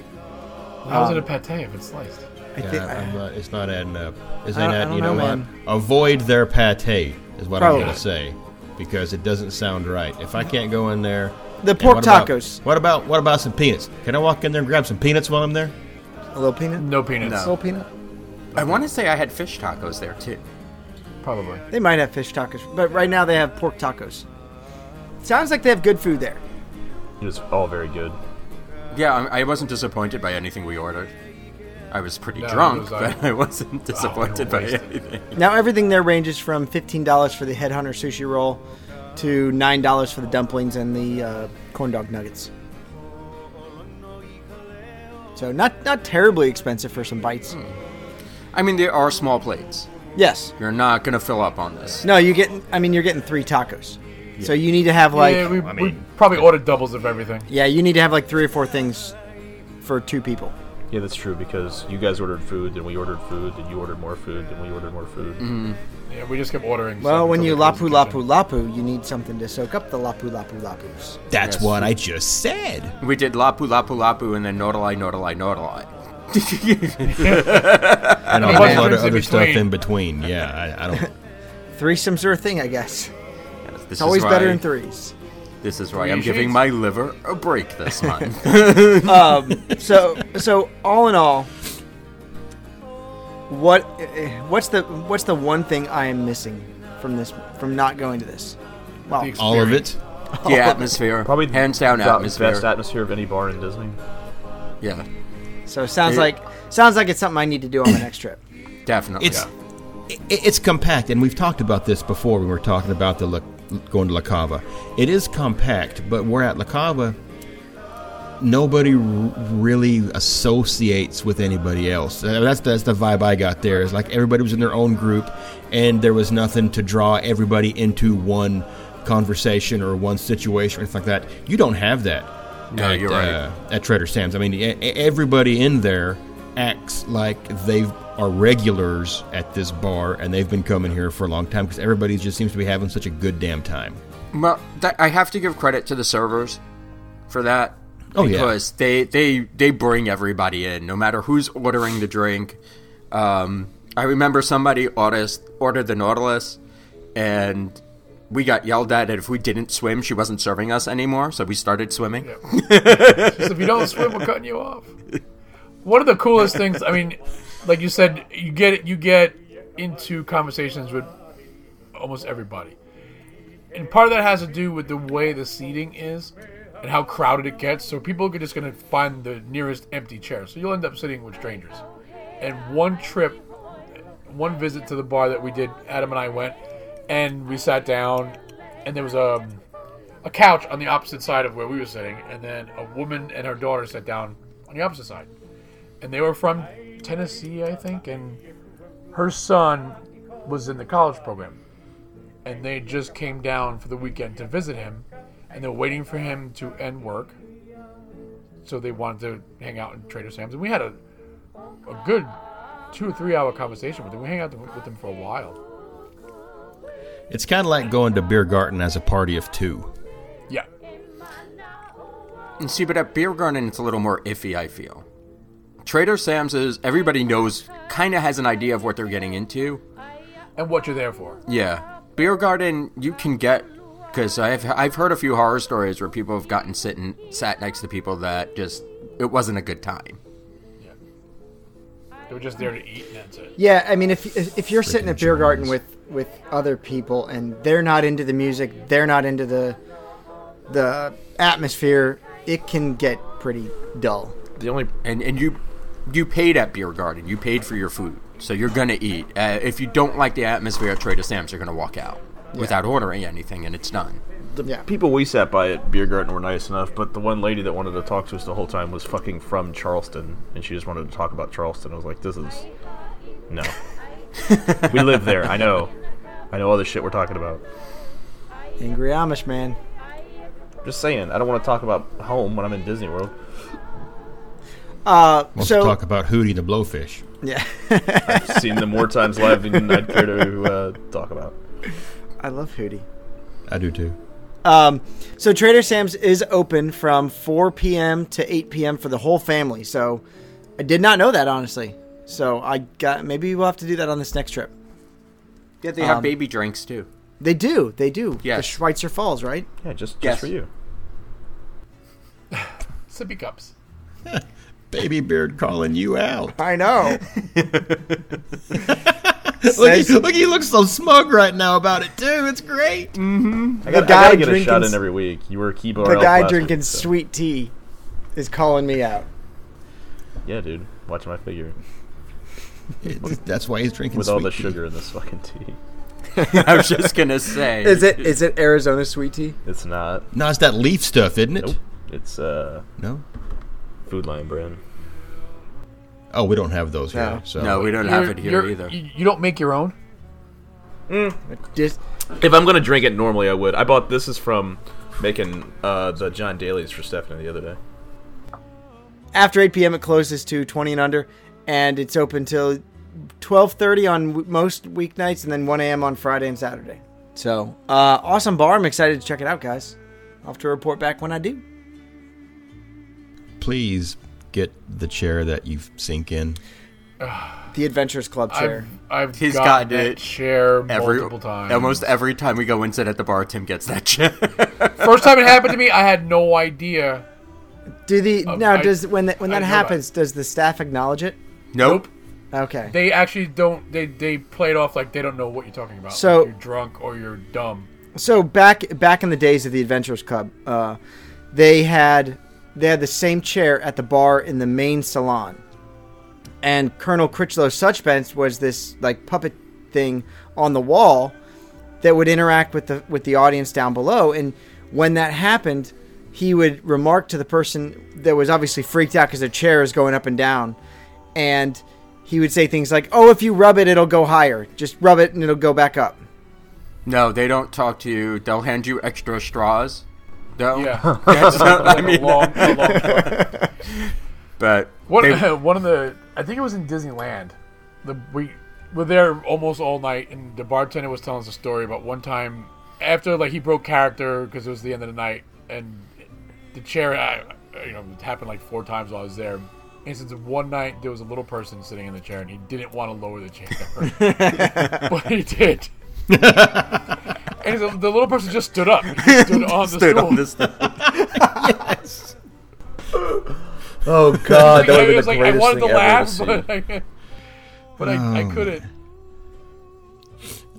How's Um, it a pate if it's sliced? I Yeah, think I'm not, it's not adding up. Is I it don't- I You know, know, what? Avoid their pate is what Probably. I'm going to say because it doesn't sound right. If I can't go in there, The pork what about- tacos. what about what about some peanuts? Can I walk in there and grab some peanuts while I'm there? a little peanut. No peanuts. No. Little peanut. I want to say I had fish tacos there too. Probably. They might have fish tacos, but right now they have pork tacos. Sounds like they have good food there. It was all very good. Yeah, I, I wasn't disappointed by anything we ordered. I was pretty No, drunk, was, but I wasn't disappointed by anything. Now everything there ranges from fifteen dollars for the headhunter sushi roll to nine dollars for the dumplings and the uh, corn dog nuggets. So not not terribly expensive for some bites. I mean, there are small plates. Yes. You're not gonna fill up on this. No, you get. I mean, you're getting three tacos. So you need to have like yeah, we, I we probably ordered doubles of everything. yeah, you need to have like three or four things for two people. Yeah, that's true because you guys ordered food, then we ordered food, then you ordered more food, then we ordered more food. Mm-hmm. Yeah, we just kept ordering. Well, when you lapu lapu lapu, you need something to soak up the lapu lapu lapus. That's Yes. what I just said. We did Lapu Lapu Lapu and then Nordalai Nordalai Nordalai. And a bunch whole lot of drinks in other stuff in between. Yeah, I, I don't. Threesomes are a thing, I guess. This It's always is better why- in threes. This is why I'm giving my liver a break this month. Um, so, so all in all, what what's the what's the one thing I am missing from this from not going to this? Well, All of it. the atmosphere, Probably hands down the atmosphere. best atmosphere of any bar in Disney. yeah, so sounds It- like sounds like it's something I need to do on the next trip. definitely. It's i it's compact, and we've talked about this before when we were talking about the La, going to La Cava. It is compact, but we're at La Cava. Nobody r- really associates with anybody else. That's that's the vibe I got there. It's like everybody was in their own group, and there was nothing to draw everybody into one conversation or one situation or anything like that. You don't have that. No, at, you're right. uh, at Trader Sam's. I mean, everybody in there acts like they are regulars at this bar and they've been coming here for a long time because everybody just seems to be having such a good damn time. Well, that, I have to give credit to the servers for that. Oh, yeah. because they they they bring everybody in, no matter who's ordering the drink. Um, I remember somebody ordered ordered the Nautilus, and we got yelled at if we didn't swim. She wasn't serving us anymore, so we started swimming. Just if you don't swim, we're cutting you off. One of the coolest things, I mean, like you said, you get you get into conversations with almost everybody, and part of that has to do with the way the seating is and how crowded it gets. So people are just going to find the nearest empty chair. So you'll end up sitting with strangers. And one trip, one visit to the bar that we did, Adam and I went, and we sat down, and there was a a couch on the opposite side of where we were sitting, and then a woman and her daughter sat down on the opposite side. And they were from Tennessee, I think, and her son was in the college program. And they just came down for the weekend to visit him, and they're waiting for him to end work. So they wanted to hang out in Trader Sam's, and we had a a good two or three hour conversation with him. We hang out with them for a while. It's kind of like going to Beer Garden as a party of two. Yeah, And see, but at Beer Garden, it's a little more iffy. I feel. Trader Sam's is everybody knows, kind of has an idea of what they're getting into. and what you're there for. Yeah, beer garden you can get because I've I've heard a few horror stories where people have gotten sitting sat next to people that just it wasn't a good time. They were just there to eat, and that's it. Yeah, I mean, if if, if you're sitting at beer garden with with other people and they're not into the music, they're not into the the atmosphere, it can get pretty dull. The only And and you you paid at beer garden, you paid for your food, so you're gonna eat. Uh, if you don't like the atmosphere at Trader Sam's, you're gonna walk out without ordering anything, and it's done. the Yeah. people we sat by at Beer Garden were nice enough, but the one lady that wanted to talk to us the whole time was fucking from Charleston, and she just wanted to talk about Charleston. I was like, this is no. we live there. I know. I know all the shit we're talking about. Angry Amish man. Just saying. I don't want to talk about home when I'm in Disney World. Uh, Wants so to talk about Hootie the Blowfish. yeah, I've seen them more times live than I'd care to uh, talk about. I love Hootie. I do too. Um, so Trader Sam's is open from 4 p.m. to 8 p.m. for the whole family. So I did not know that honestly. So I got maybe we'll have to do that on this next trip. Yeah, they have Um, baby drinks too. They do, they do. Yeah, the Schweitzer Falls, right? Yeah, just, just Yes. for you. Sippy cups. Baby Beard calling you out. I know. look, he, look, he looks so smug right now about it too. It's great. I, got, guy I gotta get a drinking shot in every week. You were a key the guy drinking sweet tea is calling me out. Yeah, dude. Watch my figure. It's- that's why he's drinking With all the tea. sugar in this fucking tea. I was just gonna say, Is it is it Arizona sweet tea? It's not. No, it's that leaf stuff, isn't it? Nope. It's uh, No. Food Lion brand. Oh, we don't have those No. here. So No, we don't have You're- it here you're- either. You, you don't make your own. Just If I'm gonna drink it normally, I would. I bought this is from making uh, the John Daly's for Stephanie the other day. after 8 p.m. it closes to 20 and under, and it's open till 12:30 on w- most weeknights, and then 1 a.m. on Friday and Saturday. So, uh, awesome bar. I'm excited to check it out, guys. I'll have to report back when I do. Please get the chair that you sink in. The Adventurers Club chair. I've, I've He's gotten gotten that it chair Every multiple times. almost every time we go and sit at the bar, Tim gets that chair. First time it happened to me, I had no idea. Do the Uh, now I- does when that when that know happens, does the staff acknowledge it? nope. Okay. They actually don't. They they play it off like they don't know what you're talking about. So- Like you're drunk or you're dumb. So back back in the days of the Adventurers Club, uh, they had they had the same chair at the bar in the main salon, and Colonel Critchlow's Suchbench was this like puppet thing on the wall that would interact with the with the audience down below. And when that happened, he would remark to the person that was obviously freaked out because their chair is going up and down, and he would say things like, "Oh, if you rub it, it'll go higher. Just rub it and it'll go back up." No, they don't talk to you. They'll hand you extra straws. No. Yeah. That's not- I Like a long- a long but One, they- one of the, I think it was in Disneyland. The we were there almost all night, and the bartender was telling us a story about one time after like he broke character because it was the end of the night, and the chair, I, you know, it happened like four times while I was there. And since one night there was a little person sitting in the chair, and he didn't want to lower the chair, but he did. and the, the little person just stood up. He stood on the stood stool. on the stool. Oh God, that I would was have been like, the I greatest wanted to thing ever laugh, to see. but, I, but I, I oh. couldn't.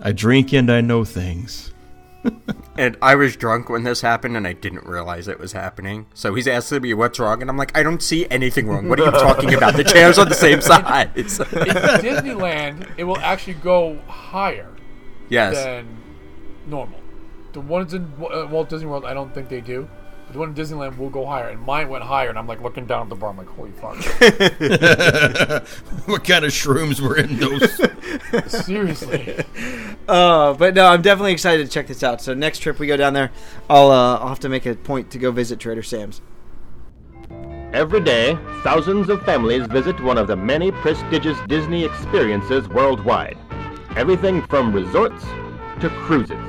I drink and I know things. And I was drunk when this happened, and I didn't realize it was happening. So he's asking me what's wrong, and I'm like, I don't see anything wrong. What are you talking about? The chairs are the same size. It's, in Disneyland, it will actually go higher yes. than normal. The ones in uh, Walt Disney World, I don't think they do. But the one in Disneyland will go higher, and mine went higher, and I'm like looking down at the bar, I'm like, holy fuck. what kind of shrooms were in those? Seriously. Uh, but no, I'm definitely excited to check this out. So next trip we go down there, I'll uh, I'll have to make a point to go visit Trader Sam's. Every day, thousands of families visit one of the many prestigious Disney experiences worldwide. Everything from resorts to cruises.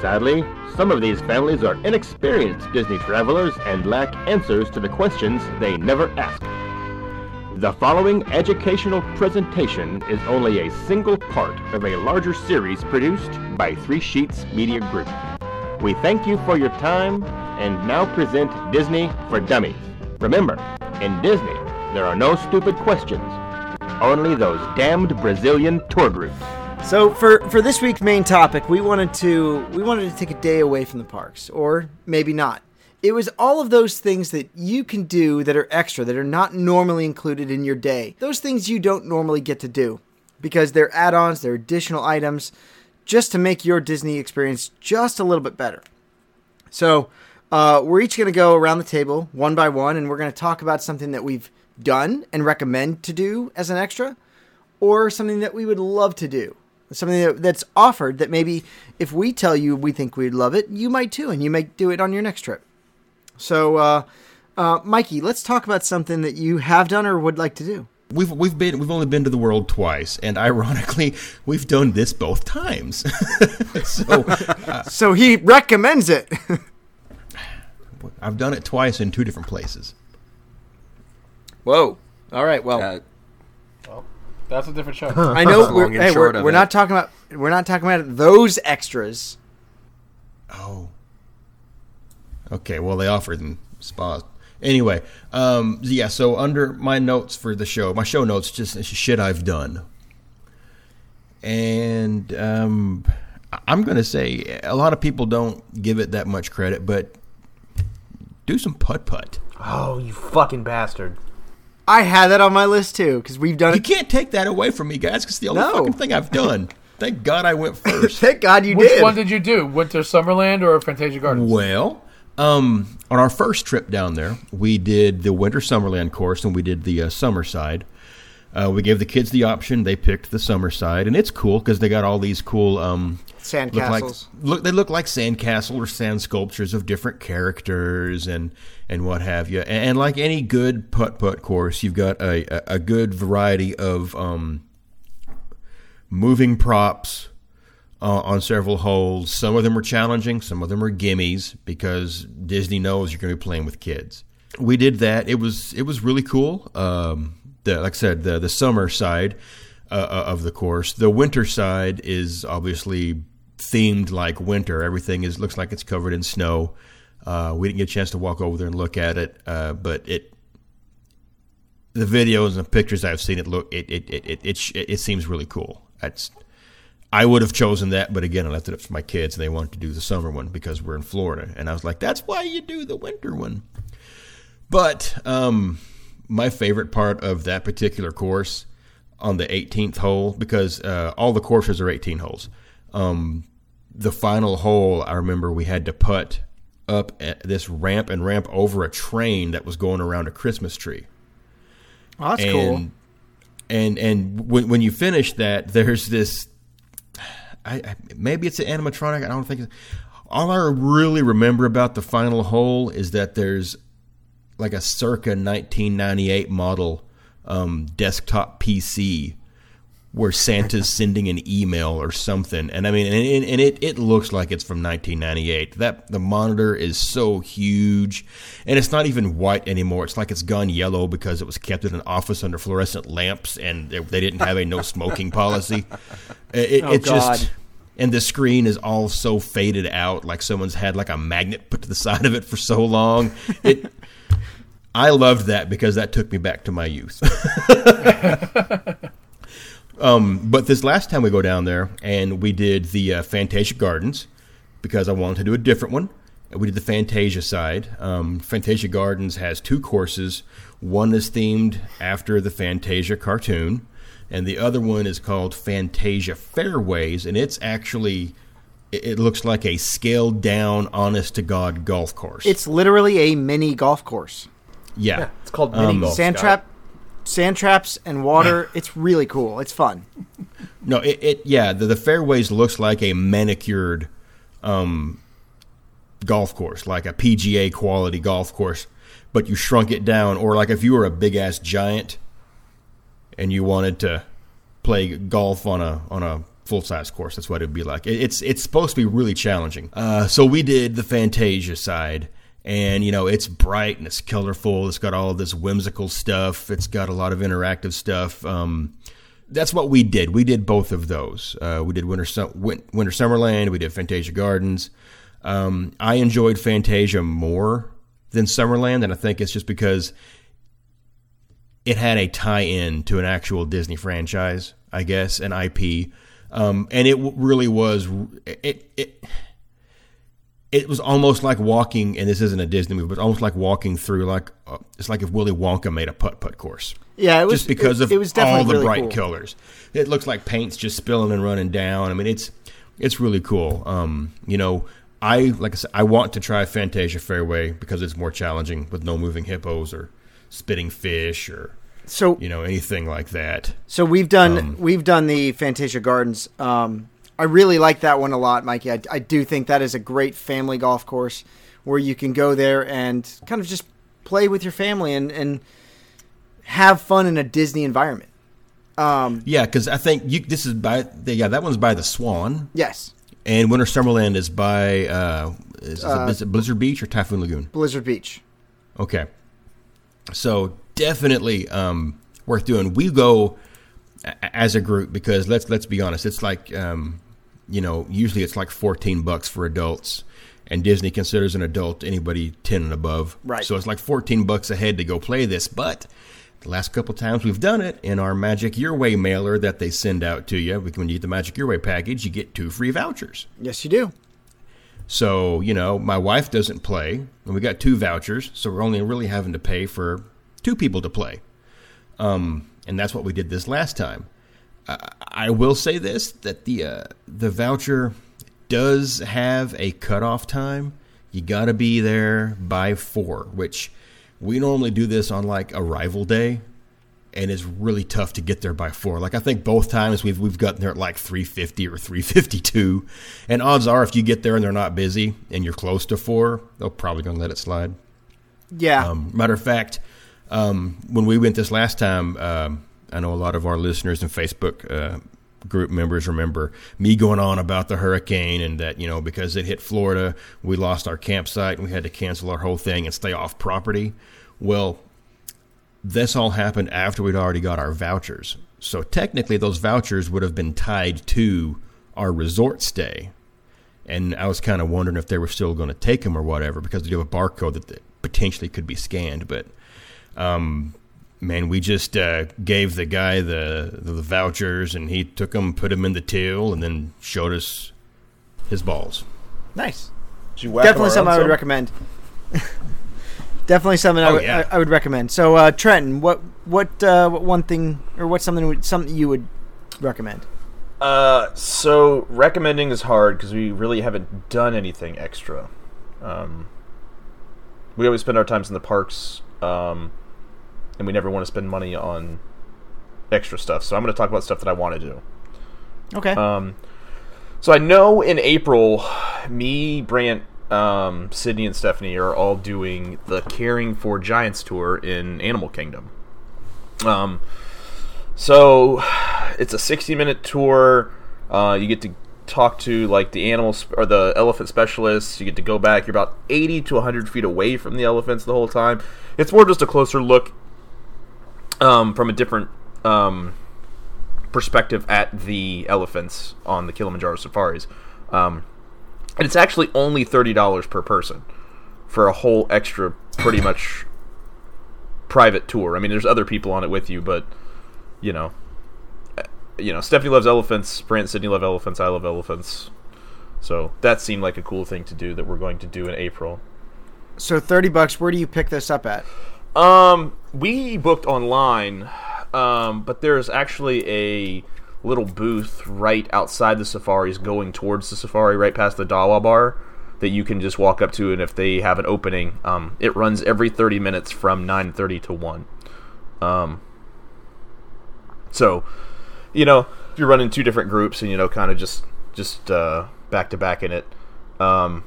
Sadly, some of these families are inexperienced Disney travelers and lack answers to the questions they never ask. The following educational presentation is only a single part of a larger series produced by Three Sheets Media Group. We thank you for your time and now present Disney for Dummies. Remember, in Disney, there are no stupid questions, only those damned Brazilian tour groups. So for for this week's main topic, we wanted to we wanted to take a day away from the parks, or maybe not. It was all of those things that you can do that are extra, that are not normally included in your day. Those things you don't normally get to do because they're add-ons, they're additional items, just to make your Disney experience just a little bit better. So uh, we're each going to go around the table one by one, and we're going to talk about something that we've done and recommend to do as an extra, or something that we would love to do. Something that, that's offered that maybe if we tell you we think we'd love it, you might too, and you may do it on your next trip. So, uh, uh, Mikey, let's talk about something that you have done or would like to do. We've we've been we've only been to the world twice, and ironically, we've done this both times. so uh, So he recommends it. I've done it twice in two different places. Whoa! All right. Well, Uh, That's a different show. I know we're, hey, we're, we're not talking about we're not talking about those extras. Oh. Okay, well they offered them spas. Anyway, um, yeah. So under my notes for the show, my show notes just shit I've done, and um, I'm gonna say a lot of people don't give it that much credit, but do some putt putt. Oh, you fucking bastard! I had that on my list too because we've done You it. can't take that away from me, guys. Because the only No. fucking thing I've done. Thank God I went first. Thank God you Which did. one did you do? Winter Summerland or Fantasia Gardens? Well, um, on our first trip down there, we did the Winter Summerland course and we did the uh, summer side. Uh, we gave the kids the option. They picked the summer side, and it's cool because they got all these cool um, Sand look like castles. look they look like sand castle or sand sculptures of different characters and and what have you. And, and like any good putt putt course, you've got a, a, a good variety of um, moving props uh, on several holes. Some of them are challenging, some of them are gimmies because Disney knows you're going to be playing with kids. We did that. It was it was really cool. Um, the, like I said, the the summer side uh, uh, of the course. The winter side is obviously themed like winter. Everything is looks like it's covered in snow. Uh, we didn't get a chance to walk over there and look at it, uh, but it the videos and pictures I've seen it look it it it it it, sh- it seems really cool. That's I would have chosen that, but again, I left it up to my kids, and they wanted to do the summer one because we're in Florida, and I was like, that's why you do the winter one. But um, my favorite part of that particular course on the 18th hole, because uh, all the courses are 18 holes. Um, the final hole, I remember we had to putt up at this ramp and ramp over a train that was going around a Christmas tree. Oh, that's cool. and, And and when when you finish that, there's this. I, I maybe it's an animatronic. I don't think. It's, all I really remember about the final hole is that there's like a circa 1998 model um, desktop PC where Santa's sending an email or something, and I mean, and, and it, it looks like it's from 1998. That the monitor is so huge, and it's not even white anymore. It's like it's gone yellow because it was kept in an office under fluorescent lamps, and they, they didn't have a no smoking policy. It, it, Oh, it just and the screen is all so faded out, like someone's had like a magnet put to the side of it for so long. It. I loved that because that took me back to my youth. um, but this last time we go down there and we did the uh, Fantasia Gardens because I wanted to do a different one. We did the Fantasia side. Um, Fantasia Gardens has two courses. One is themed after the Fantasia cartoon, and the other one is called Fantasia Fairways, and it's actually it it looks like a scaled down, honest to god golf course. It's literally a mini golf course. Yeah, It's called Um, mini golf. Sand Scott. trap, sand traps, and water. it's really cool. It's fun. No, it, it yeah, the, the fairways looks like a manicured um, golf course, like a PGA quality golf course, but you shrunk it down, or like if you were a big ass giant and you wanted to play golf on a on a full size course, that's what it'd be like. It, it's it's supposed to be really challenging. Uh, so we did the Fantasia side. And you know it's bright and it's colorful. It's got all this whimsical stuff. It's got a lot of interactive stuff. Um, that's what we did. We did both of those. Uh, we did Winter Winter Summerland. We did Fantasia Gardens. Um, I enjoyed Fantasia more than Summerland, and I think it's just because it had a tie-in to an actual Disney franchise, I guess, an IP, um, and it really was it. it it was almost like walking, and this isn't a Disney movie, but almost like walking through like uh, it's like if Willy Wonka made a putt putt course Yeah, it was just because it, of it was all the really bright cool. colors. It looks like paint's just spilling and running down. I mean, it's it's really cool. Um, you know, I like I said, I want to try Fantasia Fairway because it's more challenging with no moving hippos or spitting fish or So you know anything like that. So we've done Um, we've done the Fantasia Gardens. Um, I really like that one a lot, Mikey. I, I do think that is a great family golf course where you can go there and kind of just play with your family and, and have fun in a Disney environment. Um, Yeah, because I think you, this is by yeah that one's by the Swan, yes, and Winter Summerland is by uh, is, Uh, is it Blizzard Beach or Typhoon Lagoon? Blizzard Beach. Okay. So definitely um, worth doing. We go as a group because let's let's be honest, it's like um, you know usually it's like fourteen bucks for adults, and Disney considers an adult anybody ten and above. Right. So it's like fourteen bucks a head to go play this, but. The last couple times we've done it in our Magic Your Way mailer that they send out to you. When you get the Magic Your Way package, you get two free vouchers. Yes, you do. So, you know, my wife doesn't play, and we got two vouchers, so we're only really having to pay for two people to play. Um, and that's what we did this last time. I, I will say this that the uh, the voucher does have a cutoff time. You got to be there by four, which we normally do this on like arrival day, and it's really tough to get there by four. Like I think both times we've we've gotten there at like three fifty or three fifty two, and odds are if you get there and they're not busy and you're close to four, they're probably gonna let it slide. Yeah. Um, matter of fact, um, when we went this last time, um, I know a lot of our listeners and Facebook uh, group members remember me going on about the hurricane and that you know because it hit Florida, we lost our campsite and we had to cancel our whole thing and stay off property. Well, this all happened after we'd already got our vouchers. So technically, those vouchers would have been tied to our resort stay. And I was kind of wondering if they were still going to take them or whatever because they do have a barcode that, that potentially could be scanned. But um, man, we just uh, gave the guy the, the vouchers and he took them, put them in the till, and then showed us his balls. Nice. Did you whack 'em Definitely something I would some? recommend. Definitely something I, Oh, would, yeah. I, I would recommend. So, uh, Trenton, what what uh, what one thing or what something would- something you would recommend? Uh, so recommending is hard because we really haven't done anything extra. Um, we always spend our times in the parks, um, and we never want to spend money on extra stuff. So I'm going to talk about stuff that I want to do. Okay. Um, so I know in April, me, Brant, um, Sydney, and Stephanie are all doing the Caring for Giants tour in Animal Kingdom. Um, so it's a 60 minute tour. Uh, you get to talk to like the animals or the elephant specialists. You get to go back. You're about 80 to 100 feet away from the elephants the whole time. It's more just a closer look um, from a different um, perspective at the elephants on the Kilimanjaro safaris. Um, and it's actually only thirty dollars per person for a whole extra, pretty much private tour. I mean, there's other people on it with you, but you know, uh, you know, Stephanie loves elephants. Brant Sydney love elephants. I love elephants. So that seemed like a cool thing to do that we're going to do in April. So thirty bucks. Where do you pick this up at? Um, we booked online, um, but there's actually a little booth right outside the safaris going towards the safari, right past the Dawa bar, that you can just walk up to, and if they have an opening, um, it runs every 30 minutes from 9:30 to 1. Um, so, you know, if you're running two different groups and you know, kind of just just uh, back to back in it, um,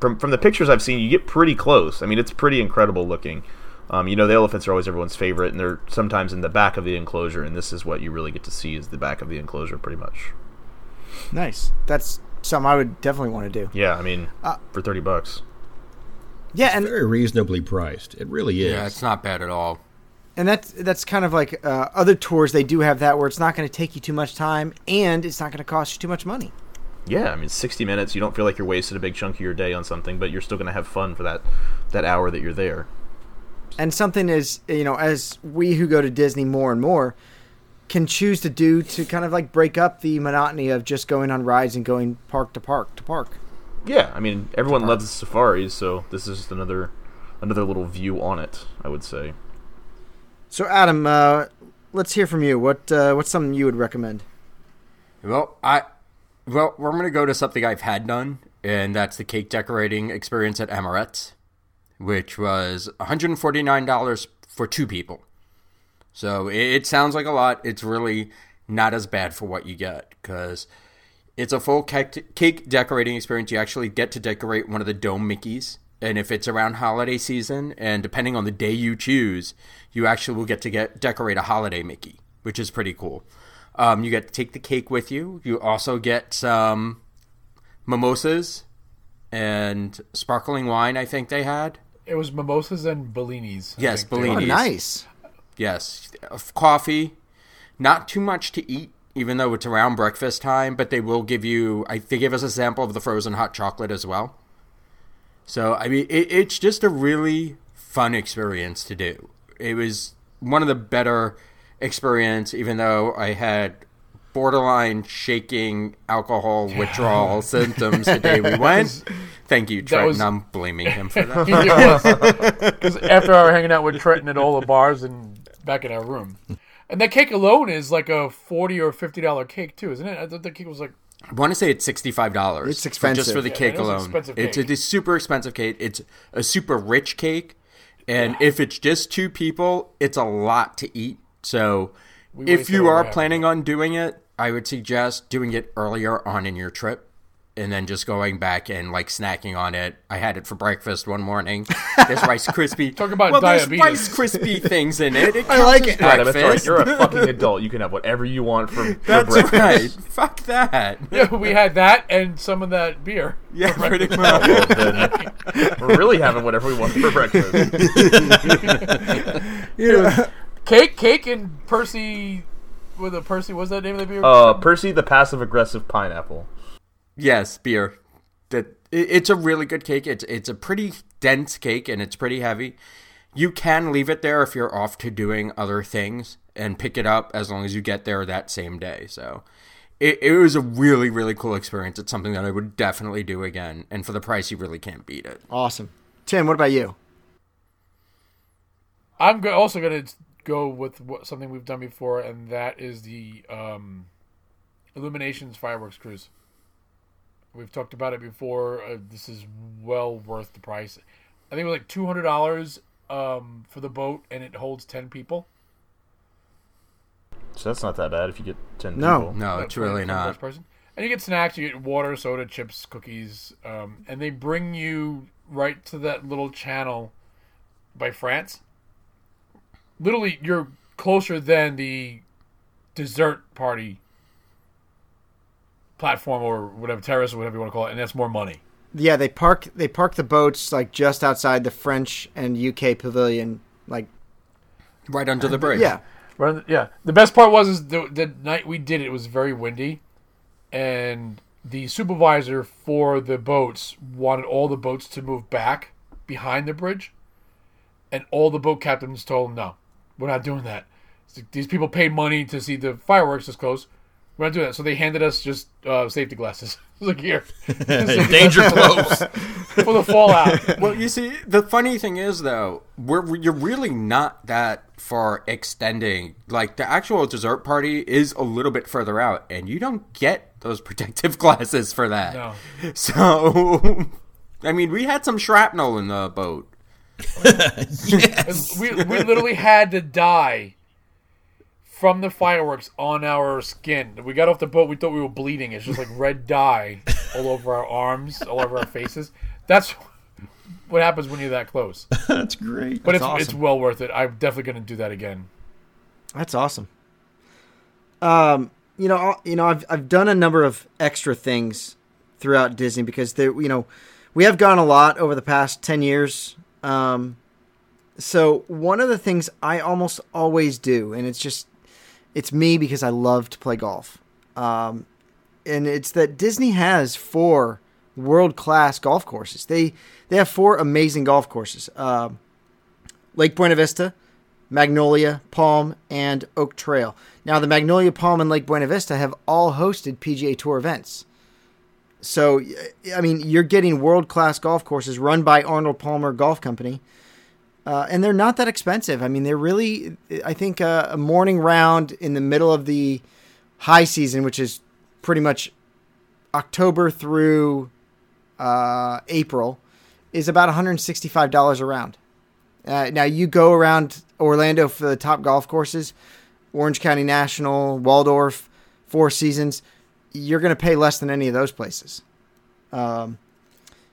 from from the pictures I've seen, you get pretty close. I mean, it's pretty incredible looking. Um, you know, the elephants are always everyone's favorite, and they're sometimes in the back of the enclosure, and this is what you really get to see is the back of the enclosure, pretty much. Nice. That's something I would definitely want to do. Yeah, I mean, Uh, for thirty bucks. Yeah, and Very reasonably priced. It really is. Yeah, it's not bad at all. and that's that's kind of like uh, other tours. They do have that where it's not going to take you too much time, and it's not going to cost you too much money. Yeah, I mean, sixty minutes. You don't feel like you're wasted a big chunk of your day on something, but you're still going to have fun for that that hour that you're there. And something is you know as we who go to disney more and more can choose to do to kind of like break up the monotony of just going on rides and going park to park to park Yeah, I mean, everyone loves the safaris, so this is just another another little view on it. I would say. so adam uh, let's hear from you what uh, what's something you would recommend Well, I well, we're going to go to something I've had done, and that's the cake decorating experience at Amorette's, which was $149 for two people. So it, sounds like a lot. It's really not as bad for what you get because it's a full cake decorating experience. You actually get to decorate one of the dome Mickeys. And if it's around holiday season, and depending on the day you choose, you actually will get to get decorate a holiday Mickey, which is pretty cool. Um, you get to take the cake with you. You also get some mimosas and sparkling wine. I think they had. It was mimosas and Bellinis. I Yes, think they were. oh Bellinis. nice Yes, of coffee. Not too much to eat, even though it's around breakfast time. But they will give you. I they give us a sample of the frozen hot chocolate as well. So I mean, it, it's just a really fun experience to do. It was one of the better experience, even though I had borderline shaking alcohol withdrawal symptoms the day we went. Thank you, Trenton. was- I'm blaming him for that. Because after I were hanging out with Trenton at all the bars and back in our room, and that cake alone is like a forty or fifty dollar cake too, isn't it? I thought the cake was like I want to say it's sixty five dollars. It's expensive just for the Yeah, cake it is alone. expensive It's cake. a, super expensive cake. It's a super rich cake, and if it's just two people, it's a lot to eat. So We if you are planning on doing it, I would suggest doing it earlier on in your trip and then just going back and like snacking on it. I had it for breakfast one morning. There's Rice Krispie. Talk about well, diabetes. there's Rice Krispie things in it. it I like it. Adam, it's right. You're a fucking adult. You can have whatever you want for, That's breakfast. right. Fuck that. Yeah, we had that and some of that beer. Yeah, pretty much. Well, we're really having whatever we want for breakfast. Cake, cake, and Percy. With a Percy, was that name of the beer? Uh, Percy the passive aggressive pineapple. Yes, beer. That it- it's a really good cake. It's it's a pretty dense cake and it's pretty heavy. You can leave it there if you're off to doing other things and pick it up as long as you get there that same day. So it, it was a really really cool experience. It's something that I would definitely do again, and for the price, you really can't beat it. Awesome. Tim, what about you? I'm go- also going to go with what, something we've done before, and that is the um, Illuminations fireworks cruise. We've talked about it before. Uh, this is well worth the price. I think it was like two hundred dollars um, for the boat, and it holds ten people. So that's not that bad if you get ten No. people. No, it's really not. person. And you get snacks. You get water, soda, chips, cookies, um, and they bring you right to that little channel by France. Literally, you're closer than the dessert party platform or whatever terrace or whatever you want to call it, and that's more money. Yeah, they park they park the boats like just outside the French and UK pavilion. Like, Right under the bridge. yeah, Right on the- yeah. The best part was is the, the night we did it, it was very windy, and the supervisor for the boats wanted all the boats to move back behind the bridge, and all the boat captains told him, "No, we're not doing that. Like, These people paid money to see the fireworks this close. We're not doing that." So they handed us just uh, safety glasses. Look here, Danger close. for the fallout. Well, you see, the funny thing is, though, we're you're really not that far extending. Like the actual dessert party is a little bit further out, and you don't get those protective glasses for that. No. So, I mean, we had some shrapnel in the boat. we, we literally had to die from the fireworks on our skin. We got off the boat, we thought we were bleeding. It's just like red dye all over our arms, all over our faces. That's what happens when you're that close. That's great. But it's That's it's awesome. well worth it. I'm definitely going to do that again. that's awesome. Um, you know, you know, I've I've done a number of extra things throughout Disney because there, you know, we have gone a lot over the past ten years. Um, so one of the things I almost always do, and it's just, it's me because I love to play golf. Um, and it's that Disney has four world class golf courses. They they have four amazing golf courses. Um, Lake Buena Vista, Magnolia, Palm, and Oak Trail. Now, the Magnolia, Palm, and Lake Buena Vista have all hosted PGA Tour events. So, I mean, you're getting world class golf courses run by Arnold Palmer Golf Company. Uh, and they're not that expensive. I mean, they're really, I think, uh, a morning round in the middle of the high season, which is pretty much October through uh, April, is about $165 a round. Uh, now you go around Orlando for the top golf courses, Orange County National, Waldorf, Four Seasons. You're going to pay less than any of those places. Um,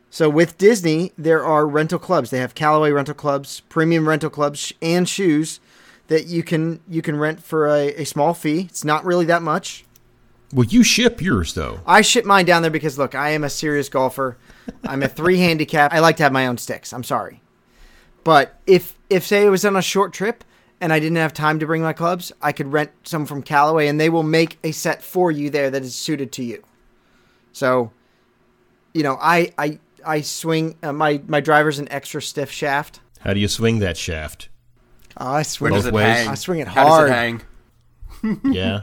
so with Disney, there are rental clubs. They have Callaway rental clubs, premium rental clubs, and shoes that you can you can rent for a, a small fee. It's not really that much. Well, you ship yours though. I ship mine down there because look, I am a serious golfer. I'm a three handicap. I like to have my own sticks. I'm sorry. But if if say it was on a short trip and I didn't have time to bring my clubs, I could rent some from Callaway and they will make a set for you there that is suited to you. So, you know, I I I swing uh, my my driver's an extra stiff shaft. How do you swing that shaft? Oh, I Where swing does it ways. hang? I swing it How does hard. it hang? Yeah.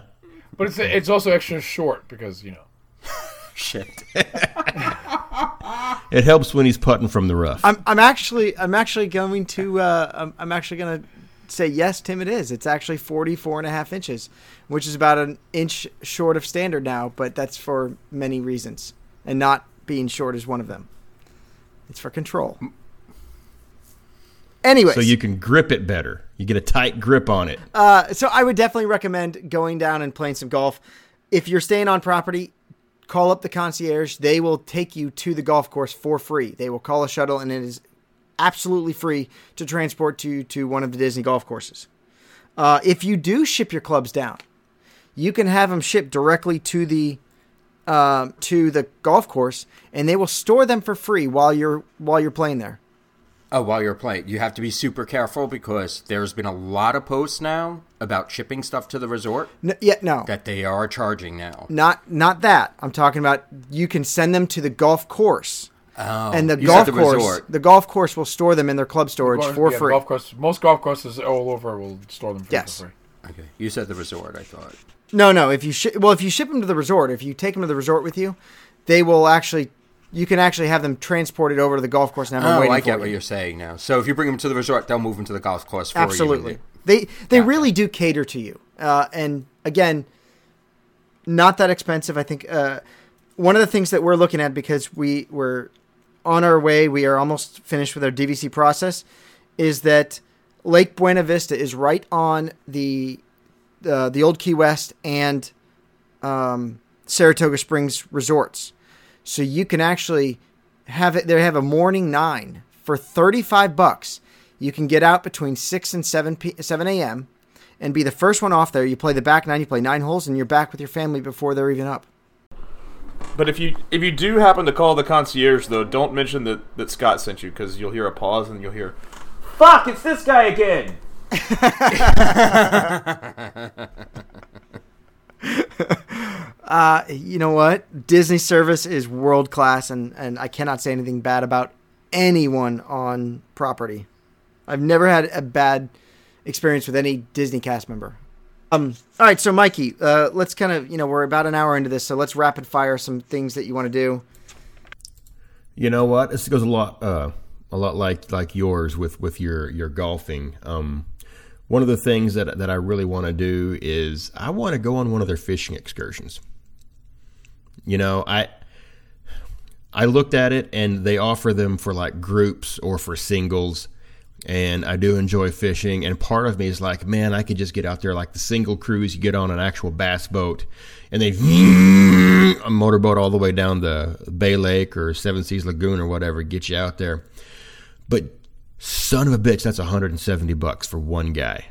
But it's it's also extra short because, you know. Shit. It helps when he's putting from the rough. I'm I'm actually I'm actually going to uh, I'm, I'm actually going to say yes, Tim. It is. It's actually 44 and a half inches, which is about an inch short of standard now. But that's for many reasons, and not being short is one of them. It's for control. Anyway, so you can grip it better. You get a tight grip on it. Uh, so I would definitely recommend going down and playing some golf. If you're staying on property, call up the concierge. They will take you to the golf course for free. They will call a shuttle, and it is absolutely free to transport you to one of the Disney golf courses. Uh, if you do ship your clubs down, you can have them shipped directly to the um, to the golf course, and they will store them for free while you're while you're playing there. Oh, while you're playing, you have to be super careful because there's been a lot of posts now about shipping stuff to the resort N- yeah, no, that they are charging now. not not that. I'm talking about you can send them to the golf course. Oh, and the golf the course, resort. the golf course will store them in their club storage Golf- for yeah, free. Golf course, most golf courses all over will store them for, Yes. for free. Okay, you said the resort. I thought. No, no. If you shi well, if you ship them to the resort, if you take them to the resort with you, they will actually. You can actually have them transported over to the golf course and have Oh, waiting I get you. what you're saying now. So if you bring them to the resort, they'll move them to the golf course for you. Absolutely. and They they really do cater to you. Uh, and again, not that expensive. I think uh, one of the things that we're looking at because we were on our way, we are almost finished with our DVC process, is that Lake Buena Vista is right on the uh, the old Key West and um, Saratoga Springs resorts. So you can actually have it. They have a morning nine for thirty five bucks. You can get out between six and seven p- seven a.m. and be the first one off there. You play the back nine. You play nine holes, and you're back with your family before they're even up. But if you if you do happen to call the concierge though, don't mention that that Scott sent you because you'll hear a pause and you'll hear, "Fuck, it's this guy again." Uh, you know what? Disney service is world class, and, and I cannot say anything bad about anyone on property. I've never had a bad experience with any Disney cast member. Um, all right, so Mikey, uh, let's kind of you know we're about an hour into this, so let's rapid fire some things that you want to do. You know what? This goes a lot, uh, a lot like like yours with with your your golfing. Um, one of the things that that I really want to do is I want to go on one of their fishing excursions. You know, I I looked at it and they offer them for like groups or for singles. And I do enjoy fishing. And part of me is like, man, I could just get out there like the single cruise. You get on an actual bass boat and they a motorboat all the way down the Bay Lake or Seven Seas Lagoon or whatever, get you out there. But son of a bitch, that's 170 bucks for one guy.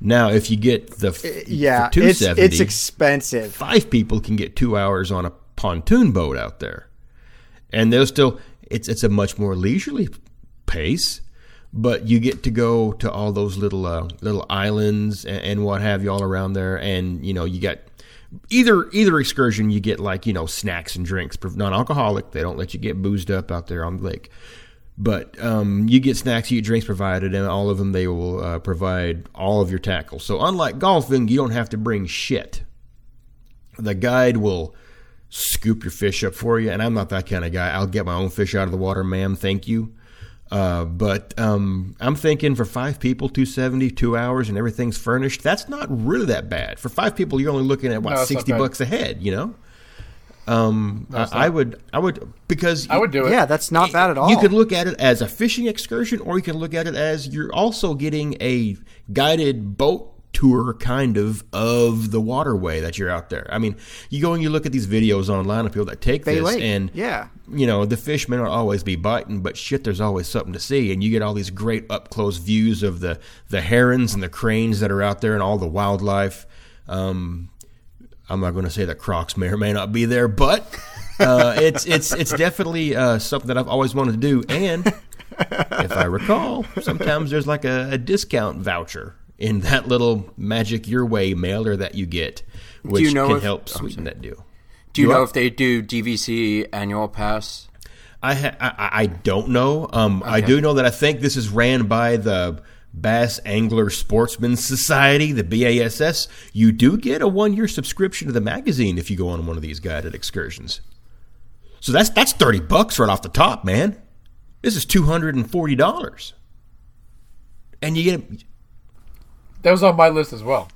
Now, if you get the f- Uh, Yeah, it's it's expensive. five people can get two hours on a pontoon boat out there, and they'll still. It's it's a much more leisurely pace, but you get to go to all those little uh, little islands and, and what have you all around there, and you know you got either either excursion you get like you know snacks and drinks, non-alcoholic. They don't let you get boozed up out there on the lake. But um, you get snacks, you get drinks provided, and all of them they will uh, provide all of your tackle. So unlike golfing, you don't have to bring shit. The guide will scoop your fish up for you, and I'm not that kind of guy. I'll get my own fish out of the water, ma'am. Thank you. Uh, but um, I'm thinking for five people, 270, two hours, and everything's furnished. That's not really that bad. For five people, you're only looking at what No, 60 bucks a head. You know. Um, No, I, I would, I would, because I would do it. Yeah, that's not bad at all. you could look at it as a fishing excursion, or you can look at it as you're also getting a guided boat tour, kind of, of the waterway that you're out there. I mean, you go and you look at these videos online of people that take Bay this, Lake, and yeah. you know the fish may not always be biting, but shit, there's always something to see, and you get all these great up close views of the the herons and the cranes that are out there, and all the wildlife. Um, I'm not going to say that Crocs may or may not be there, but uh, it's it's it's definitely uh, something that I've always wanted to do. And if I recall, sometimes there's like a, a discount voucher in that little Magic Your Way mailer that you get, which you know can if- help oh, sweeten that deal. Do you You know are- if they do DVC annual pass? I, ha- I I don't know. Um, I do know that I think this is ran by the Bass Angler Sportsman Society, the BASS. You do get a one year subscription to the magazine if you go on one of these guided excursions. So that's that's thirty bucks right off the top, man. This is two hundred and forty dollars, and you get That was on my list as well.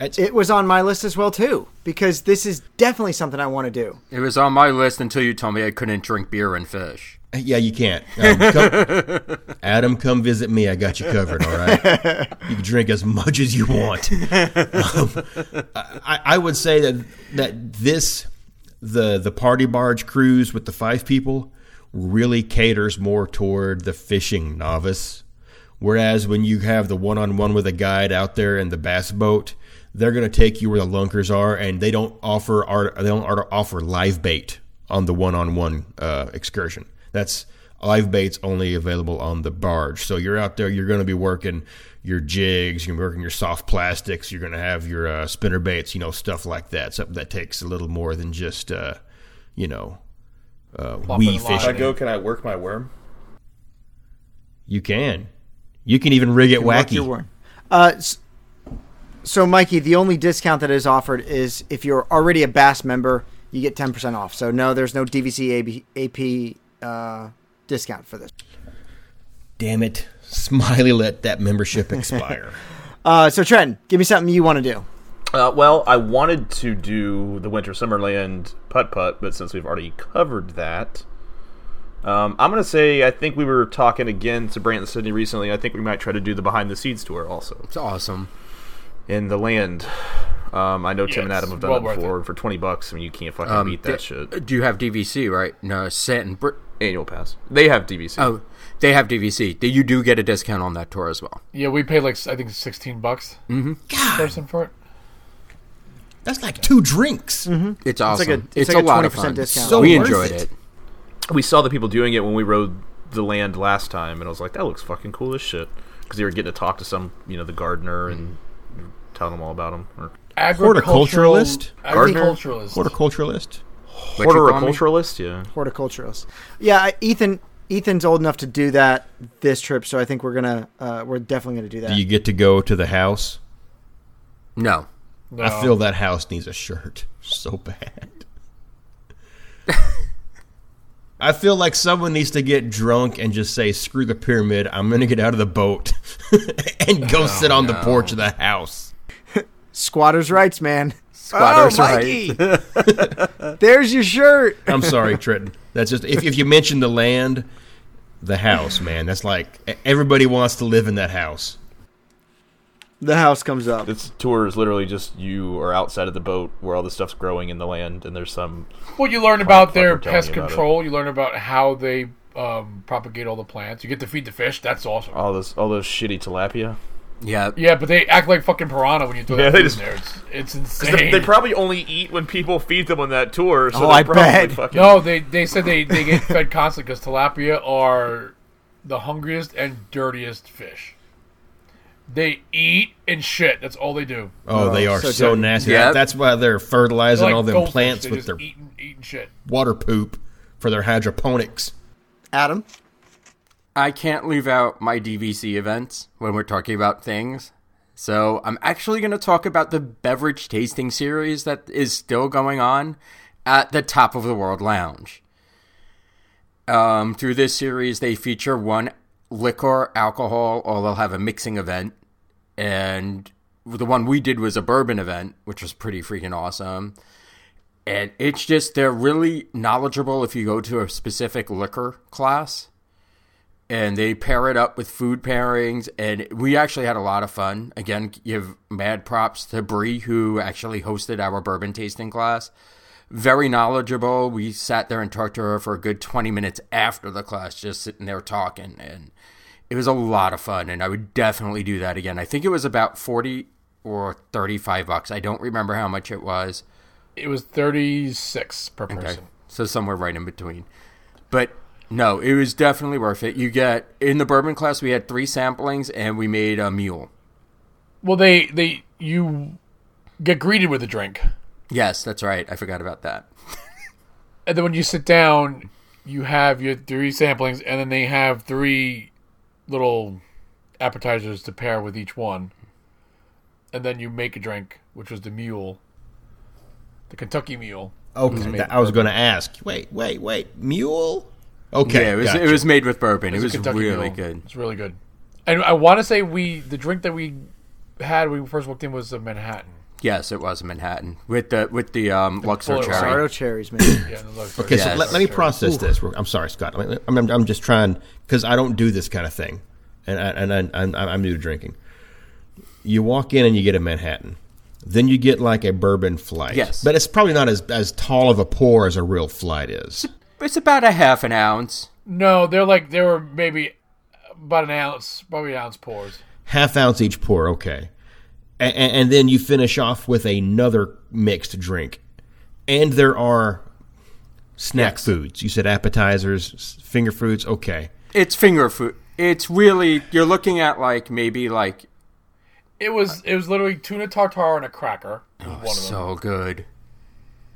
It was on my list as well too because this is definitely something I want to do. It was on my list until you told me I couldn't drink beer and fish. Yeah, you can't. Um, come, Adam, come visit me. I got you covered. All right. You can drink as much as you want. Um, I, I would say that that this the the party barge cruise with the five people really caters more toward the fishing novice. Whereas when you have the one on one with a guide out there in the bass boat, they're going to take you where the lunkers are, and they don't offer art, they don't offer live bait on the one on one excursion. That's live bait's only available on the barge. So you're out there, you're going to be working your jigs, you're working your soft plastics, you're going to have your uh, spinner baits, you know, stuff like that. Something that takes a little more than just, uh, you know, uh, wee If I go, can I work my worm? You can. You can even rig it Mark wacky. your word. Uh, s- so, Mikey, the only discount that is offered is if you're already a Bass member, you get 10% off. So, no, there's no DVC AB, AP uh, discount for this. Damn it. Smiley let that membership expire. Uh, so, Trent, give me something you want to do. Uh, well, I wanted to do the Winter Summerland putt putt, but since we've already covered that, um, I'm going to say I think we were talking again to Brant and Sydney recently. I think we might try to do the behind the scenes tour also. It's awesome. In the land. Um, I know Tim and Adam have done well that before, and for 20 bucks, I mean, you can't fucking Um, beat that d- shit. Do you have DVC, right? No, Set and Br- Annual pass. They have DVC. Oh, they have DVC. You do get a discount on that tour as well. Yeah, we paid like I think sixteen bucks Mm-hmm. person for it. That's like two drinks. It's like awesome. a- It's, it's like a a lot of 20% fun. discount. So we enjoyed it. it. We saw the people doing it when we rode the land last time, and I was like, that looks fucking cool as shit. Because they were getting to talk to some, you know, the gardener and telling them all about them. Or Agricultural- Horticulturalist? Agriculturalist. Horticulturalist. What you call me? horticulturalist, yeah. Horticulturalist. Yeah, I, Ethan. Ethan's old enough to do that this trip, so I think we're gonna uh, we're definitely gonna do that. Do you get to go to the house? No. No. I feel that house needs a shirt so bad. I feel like someone needs to get drunk and just say, "Screw the pyramid! I'm going to get out of the boat and go oh, sit on the porch of the house." Squatters' rights, man. Squatters' oh, Mikey. There's your shirt. I'm sorry, Trenton. That's just if, if you mention the land, the house, man. That's like everybody wants to live in that house. The house comes up. This tour is literally just you are outside of the boat where all the stuff's growing in the land, and there's some. Well, you learn about their pest you about control. You learn about how they um, propagate all the plants. You get to feed the fish. That's awesome. all those all those shitty tilapia. Yeah. Yeah, but they act like fucking piranha when you throw Yeah, that they just- in there. It's, it's 'Cause insane. They, they probably only eat when people feed them on that tour. So Oh, they're I probably bet. Fucking, no, they they said they, they get fed constantly because tilapia are the hungriest and dirtiest fish. They eat and shit. That's all they do. Oh, they are so so, dirty. nasty. Yep. That's why they're fertilizing They're like all them goldfish. plants They with just their eating, eating shit. water poop for their hydroponics. Adam. I can't leave out my DVC events when we're talking about things. So I'm actually going to talk about the beverage tasting series that is still going on at the Top of the World Lounge. Um, through this series, they feature one liquor, alcohol, or they'll have a mixing event. And the one we did was a bourbon event, which was pretty freaking awesome. And it's just, they're really knowledgeable if you go to a specific liquor class. And they pair it up with food pairings. And we actually had a lot of fun. Again give mad props to Bree who actually hosted our bourbon tasting class. Very knowledgeable. We sat there and talked to her for a good 20 minutes after the class just sitting there talking. And it was a lot of fun and i would definitely do that again i think it was about 40 or 35 bucks i don't remember how much it was It was thirty six per person. Okay. So somewhere right in between. But no, it was definitely worth it. You get in the bourbon class we had three samplings and we made a mule. Well, they they you get greeted with a drink, Yes, that's right. I forgot about that. and then when you sit down, you have your three samplings, and then they have three little appetizers to pair with each one, and then you make a drink, which was the mule, the Kentucky Mule. Okay, made that- I was going to ask. Wait, wait, wait. Mule? Okay, yeah, it was gotcha. it was made with bourbon. It It's a was really Mule. good. It's really good. And I want to say we the drink that we had when we first walked in was a Manhattan. Yes, it was a Manhattan with the with the um, Luxor full- cherry. Sardo cherries, man. Yeah, the Luxor. Okay, so Yes. let, let me process this. I'm sorry, Scott. I'm, I'm, I'm just trying because I don't do this kind of thing, and I, and I, I'm, I'm new to drinking. You walk in and you get a Manhattan, then you get like a bourbon flight. Yes. but it's probably not as as tall of a pour as a real flight is. It's about a half an ounce. No, they're like they were maybe about an ounce, probably an ounce pours. Half ounce each pour, okay, and, and then you finish off with another mixed drink, and there are snack foods. You said appetizers, finger foods, okay. It's finger food. It's really you're looking at like maybe like It was it was literally tuna tartare and a cracker. was one of them. so good.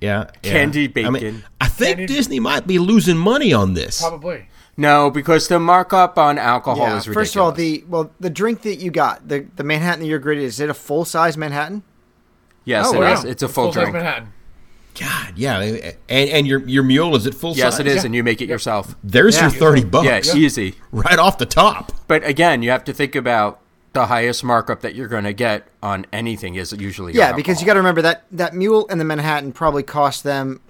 Yeah, yeah. Candy I, mean, bacon. I think Candy- Disney might be losing money on this. Probably. No, because the markup on alcohol Yeah. is ridiculous. First of all, the well, the drink that you got, the the Manhattan that you're graded, is it a full size Manhattan? yes, Oh, it wow. is. It's a full Full-size drink. Manhattan. God, yeah, and and your your mule is it full Yes, size. it is, Yeah. and you make it yourself. There's Yeah. your thirty bucks. Yeah, easy. right off the top. But again, you have to think about the highest markup that you're going to get on anything is usually Yeah, because you got to remember that that mule and the Manhattan probably cost them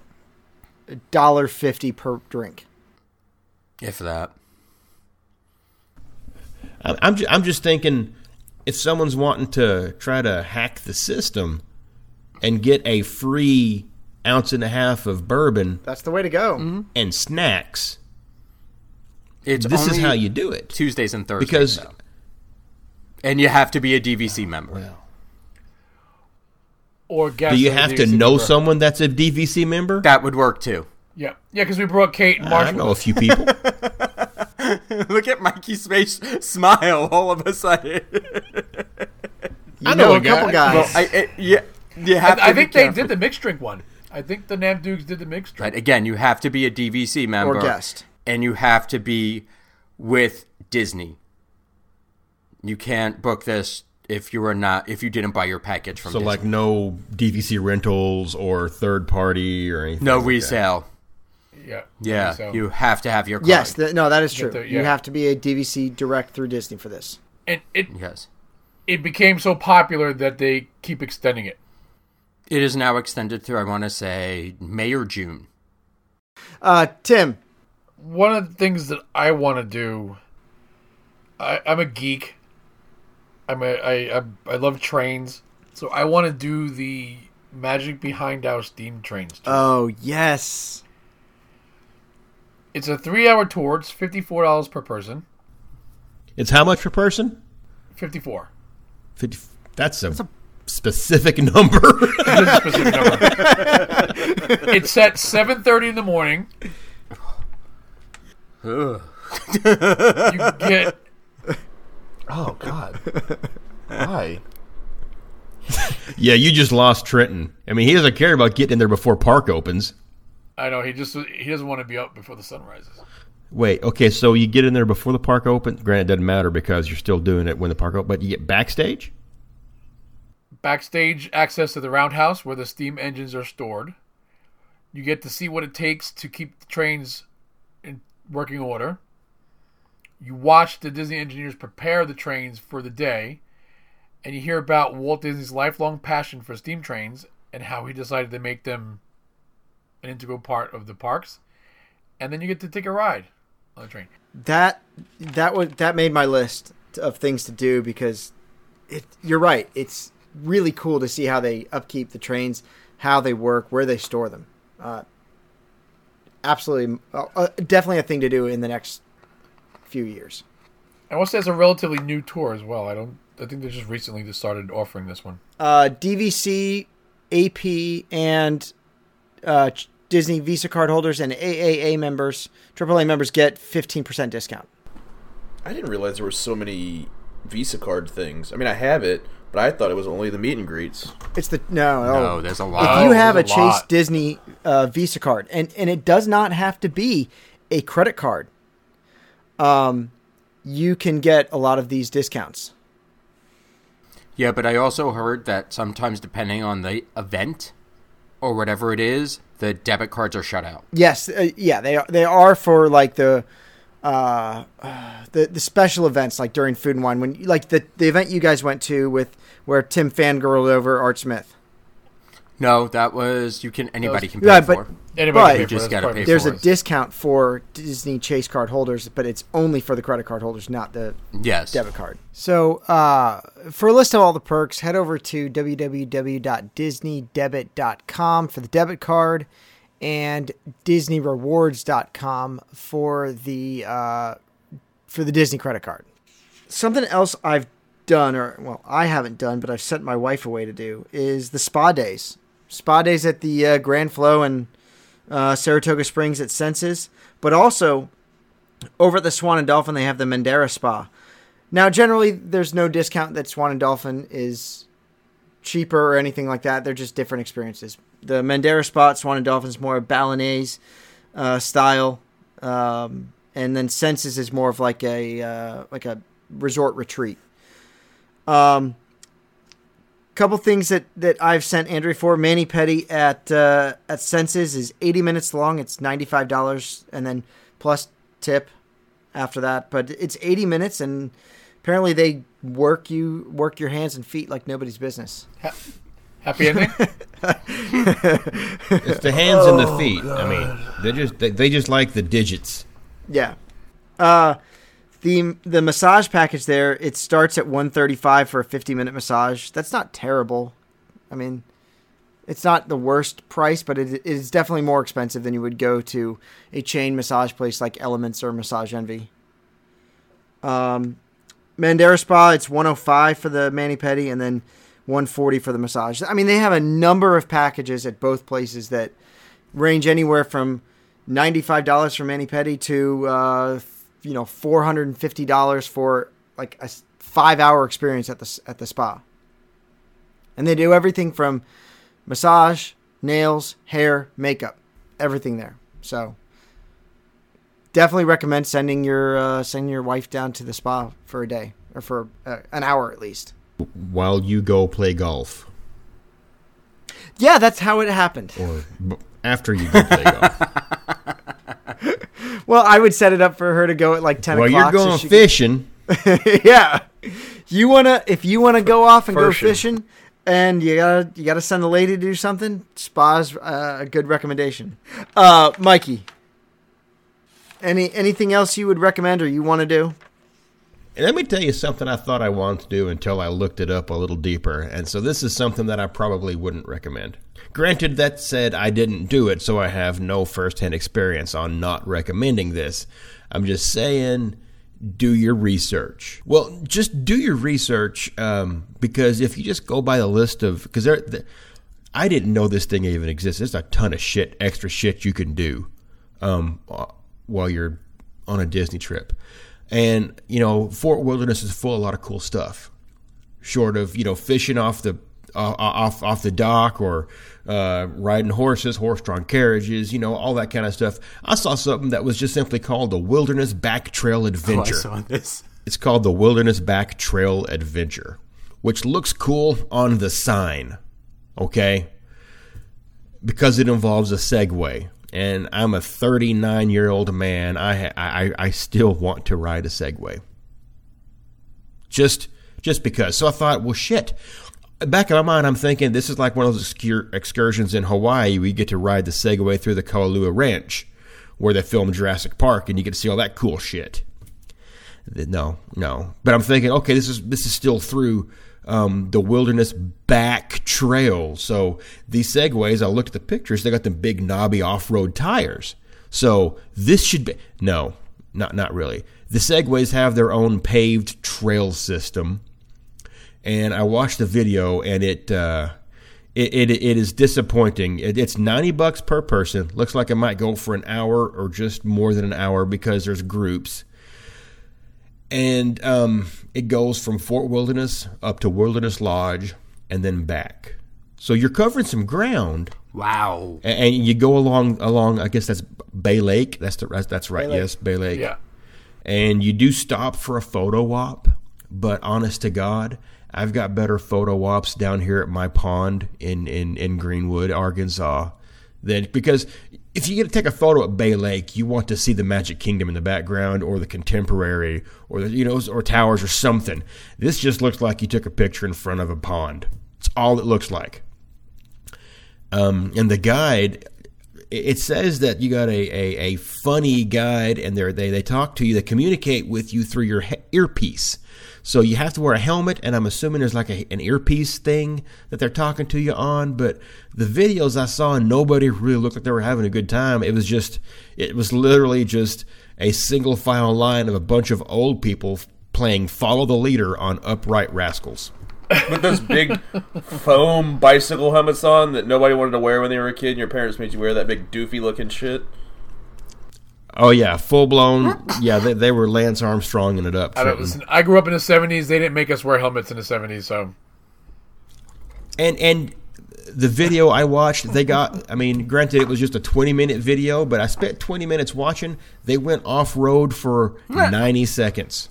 a dollar fifty per drink. If that. I'm I'm, ju- I'm just thinking if someone's wanting to try to hack the system and get a free ounce and a half of bourbon That's the way to go. Mm-hmm. and snacks, It's this is how you do it. Tuesdays and Thursdays. Because though. and you have to be a DVC member. Or guess do you a have to know member. someone that's a DVC member? that would work too. Yeah, yeah, because we brought Kate and I know a few people. Look at Mikey's face smile all of a sudden. You I know, know a a couple guy. guys. well, I, it, yeah, you have I, I think they did the mixed drink one. I think the Nam Dukes did the mixed drink. But again, you have to be a DVC member or guest. and you have to be with Disney. You can't book this if you are not if you didn't buy your package from so Disney. like no DVC rentals or third party or anything. no like that. Resale. yeah, Yeah, So- you have to have your card. yes, th- no, that is true. the- You have to be a DVC direct through Disney for this. and it yes. it became so popular that they keep extending it. It is now extended through I want to say May or June. Uh, Tim, One of the things that I want to do, I, I'm a geek. I'm a I, I I love trains, so I want to do the Magic Behind Our Steam Trains. tour. oh yes, it's a three-hour tour. It's fifty-four dollars per person. It's how much per person? Fifty-four. 50, that's a, specific number. A specific number. it's at seven thirty in the morning. you get Oh God. Why? yeah, you just lost Trenton. I mean, he doesn't care about getting in there before park opens. I know he just he doesn't want to be up before the sun rises. Wait, okay, so you get in there before the park opens. Granted, it doesn't matter because you're still doing it when the park opens, but you get backstage? Backstage access to the roundhouse where the steam engines are stored. You get to see what it takes to keep the trains in working order. You watch the Disney engineers prepare the trains for the day, and you hear about Walt Disney's lifelong passion for steam trains and how he decided to make them an integral part of the parks. And then you get to take a ride on the train. that that would that made my list of things to do because it. You're right. It's really cool to see how they upkeep the trains, how they work, where they store them. Uh, absolutely, uh, uh, definitely a thing to do in the next few years. I want to say it's a relatively new tour as well. I don't. I think they just recently just started offering this one. uh, DVC, AP, and uh, Ch- Disney Visa card holders and AAA members, AAA members get 15% discount. I didn't realize there were so many Visa card things. I mean, I have it, but I thought it was only the meet and greets. It's the no, No, oh. there's a lot. If you have a there's a Chase lot. Disney uh, Visa card, and and it does not have to be a credit card, um, you can get a lot of these discounts. Yeah, but I also heard that sometimes depending on the event or whatever it is, the debit cards are shut out. Yes, uh, yeah, they are, they are for like the uh, uh, the the special events like during Food and Wine when like the the event you guys went to with where Tim fangirled over Art Smith. No, that was you can anybody can pay Yeah, for. Anybody but You just it, gotta that's pay quite there's a nice. discount for Disney Chase card holders, but it's only for the credit card holders, not the yes. debit card. So, uh, for a list of all the perks, head over to www.disneydebit.com for the debit card and disneyrewards.com for the uh, for the Disney credit card. Something else I've done, or well, I haven't done, but I've sent my wife away to do, is the spa days. Spa days at the uh, Grand Flo and uh, Saratoga Springs at Senses, but also over at the Swan and Dolphin, they have the Mandara Spa. Now, generally, there's no discount that Swan and Dolphin is cheaper or anything like that. They're just different experiences. The Mandara Spa Swan and Dolphin is more Balinese uh, style, um, and then Senses is more of like a uh, like a resort retreat. Um, couple things that, that I've sent Andrew for. mani pedi at uh, at Senses is 80 minutes long. It's $95 and then plus tip after that. But it's 80 minutes and apparently they work you work your hands and feet like nobody's business. Happy ending? It's the hands and the feet. I mean, they just they, they just like the digits. Yeah. Uh the the massage package there, it starts at 135 for a 50 minute massage. That's not terrible. I mean, it's not the worst price, but it, is definitely more expensive than you would go to a chain massage place like Elements or Massage Envy. Um, Mandara Spa, it's 105 for the mani pedi and then 140 for the massage. I mean, they have a number of packages at both places that range anywhere from $95 for mani pedi to uh, you know $450 for like a 5-hour experience at the at the spa. And they do everything from massage, nails, hair, makeup, everything there. So definitely recommend sending your uh, sending your wife down to the spa for a day or for uh, an hour at least. While you go play golf, Yeah, that's how it happened. or b- after you go play golf. Well, I would set it up for her to go at like ten While o'clock. you're so going could- fishing, yeah, you wanna if you wanna go off and go Fishing. fishing, and you gotta you gotta send the lady to do something. Spa's uh, a good recommendation. Uh, Mikey, any anything else you would recommend or you want to do? And let me tell you something I thought I wanted to do until I looked it up a little deeper. And so this is something that I probably wouldn't recommend. Granted, that said, I didn't do it, so I have no firsthand experience on not recommending this. I'm just saying, do your research. Well, just do your research um, because if you just go by the list of, because the, I didn't know this thing even exists. There's a ton of shit, extra shit you can do um, while you're on a Disney trip. And you know, Fort Wilderness is full of a lot of cool stuff. Short of you know fishing off the uh, off off the dock or uh, riding horses, horse-drawn carriages, you know, all that kind of stuff. I saw something that was just simply called the Wilderness Back Trail Oh, I Adventure. saw this. It's called the Wilderness Back Trail Adventure, which looks cool on the sign, okay? Because it involves a Segway. And I'm a 39 year old man. I, I I still want to ride a Segway. Just just because. So I thought, well, shit. Back in my mind, I'm thinking this is like one of those excur- excursions in Hawaii. We get to ride the Segway through the Kualoa Ranch, where they filmed Jurassic Park, and you get to see all that cool shit. No, no. But I'm thinking, okay, this is this is still through um, the wilderness back trail. So these segways, I looked at the pictures. They got them big knobby off-road tires. So this should be no, not not really. The segways have their own paved trail system, and I watched the video, and it. Uh, it, it, it is disappointing. It, it's 90 bucks per person. Looks like it might go for an hour or just more than an hour because there's groups and um, it goes from Fort Wilderness up to Wilderness Lodge and then back. So you're covering some ground, Wow. a- and you go along along. I guess that's Bay Lake. That's the that's, that's right. Bay Yes, Bay Lake. Yeah. And you do stop for a photo op, but honest to God, I've got better photo ops down here at my pond in in in Greenwood, Arkansas. Than because if you get to take a photo at Bay Lake, you want to see the Magic Kingdom in the background, or the Contemporary, or the you know, or towers, or something. This just looks like you took a picture in front of a pond. It's all it looks like. Um, and the guide, it- says that you got a, a, a funny guide, and they they they talk to you, they communicate with you through your he- earpiece. So you have to wear a helmet, and I'm assuming there's like a, an earpiece thing that they're talking to you on. But the videos I saw, nobody really looked like they were having a good time. It was just, it was literally just a single file line of a bunch of old people playing "Follow the Leader" on Upright Rascals. With those big foam bicycle helmets on that nobody wanted to wear when they were a kid, and your parents made you wear that big doofy looking shit. Oh yeah, full blown. Yeah, they, they were Lance Armstrong in it up. I don't listen. I grew up in the '70s. They didn't make us wear helmets in the '70s, so And and the video I watched, they got. I mean, granted, it was just a twenty minute video, but I spent twenty minutes watching. They went off road for ninety seconds,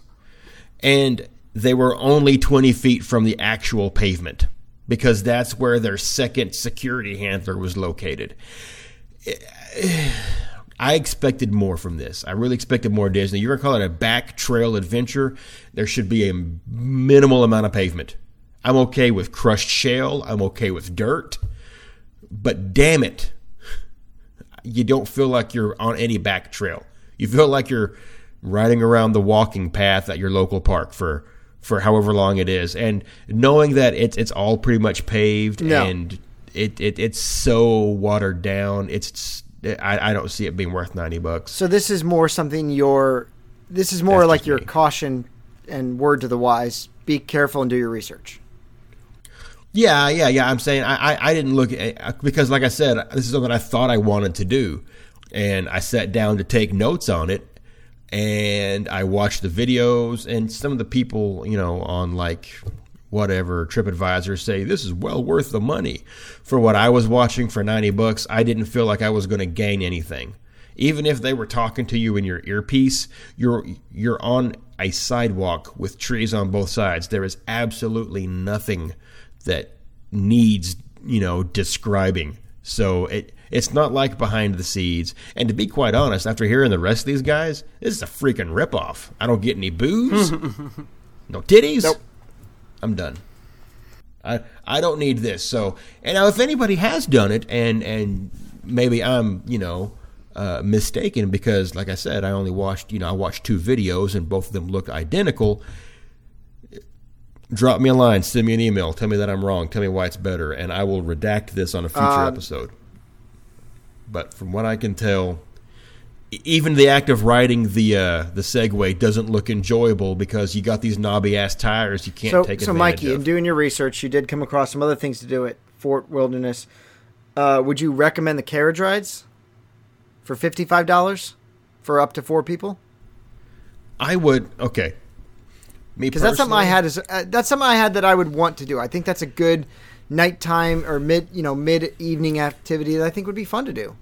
and they were only twenty feet from the actual pavement because that's where their second security handler was located. I expected more from this. I really expected more Disney. You're gonna call it a back trail adventure. There should be a minimal amount of pavement. I'm okay with crushed shale. I'm okay with dirt. But damn it, you don't feel like you're on any back trail. You feel like you're riding around the walking path at your local park for for however long it is, and knowing that it's it's all pretty much paved No. and it, it it's so watered down. It's I, I don't see it being worth ninety bucks. So this is more something your. This is more That's like your me. caution and word to the wise. Be careful and do your research. Yeah, yeah, yeah. I'm saying I, I, I didn't look at uh, because, like I said, this is something I thought I wanted to do, and I sat down to take notes on it, and I watched the videos, and some of the people, you know, on like whatever TripAdvisor say this is well worth the money for what I was watching for ninety bucks. I didn't feel like I was going to gain anything, even if they were talking to you in your earpiece. You're you're on a sidewalk with trees on both sides. There is absolutely nothing that needs you know describing. So it it's not like behind the scenes. And to be quite honest, after hearing the rest of these guys, this is a freaking ripoff. I don't get any booze, no titties. Nope. I'm done. I I don't need this. So and now if anybody has done it and and maybe I'm you know uh, mistaken because like I said I only watched you know I watched two videos and both of them looked identical. Drop me a line, send me an email, tell me that I'm wrong, tell me why it's better, and I will redact this on a future Um, episode. But from what I can tell, even the act of riding the uh, the Segway doesn't look enjoyable because you got these knobby ass tires you can't so, take so Mikey, of. in doing your research, you did come across some other things to do at Fort Wilderness. Uh, would you recommend the carriage rides for fifty five dollars for up to four people? I would okay. Me Because that's something I had. Is uh, that's something I had that I would want to do. I think that's a good nighttime or mid you know mid evening activity that I think would be fun to do.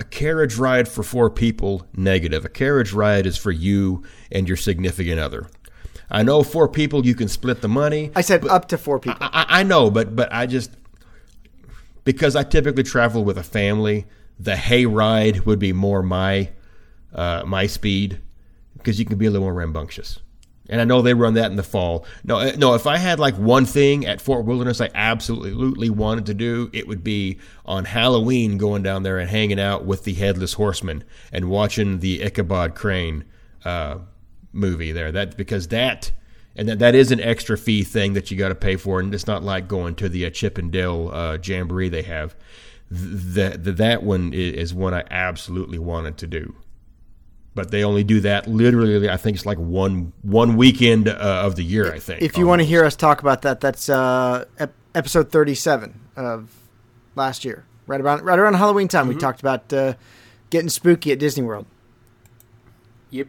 A carriage ride for four people negative. A carriage ride is for you and your significant other. I know four people you can split the money I said up to four people. I, I know but but i just because i typically travel with a family the hay ride would be more my uh, my speed because you can be a little more rambunctious and I know they run that in the fall. No, uh, no. If I had like one thing at Fort Wilderness, I absolutely wanted to do, it would be on Halloween going down there and hanging out with the headless horseman and watching the Ichabod Crane uh, movie there. That because that and that, that is an extra fee thing that you got to pay for, and it's not like going to the uh, Chip 'n' Dale uh, jamboree they have. Th- That that one is one I absolutely wanted to do but they only do that literally. I think it's like one one weekend uh, of the year. I think. If you want to hear us talk about that, that's uh, ep- episode thirty-seven of last year, right around right around Halloween time. We talked about uh, getting spooky at Disney World. Yep.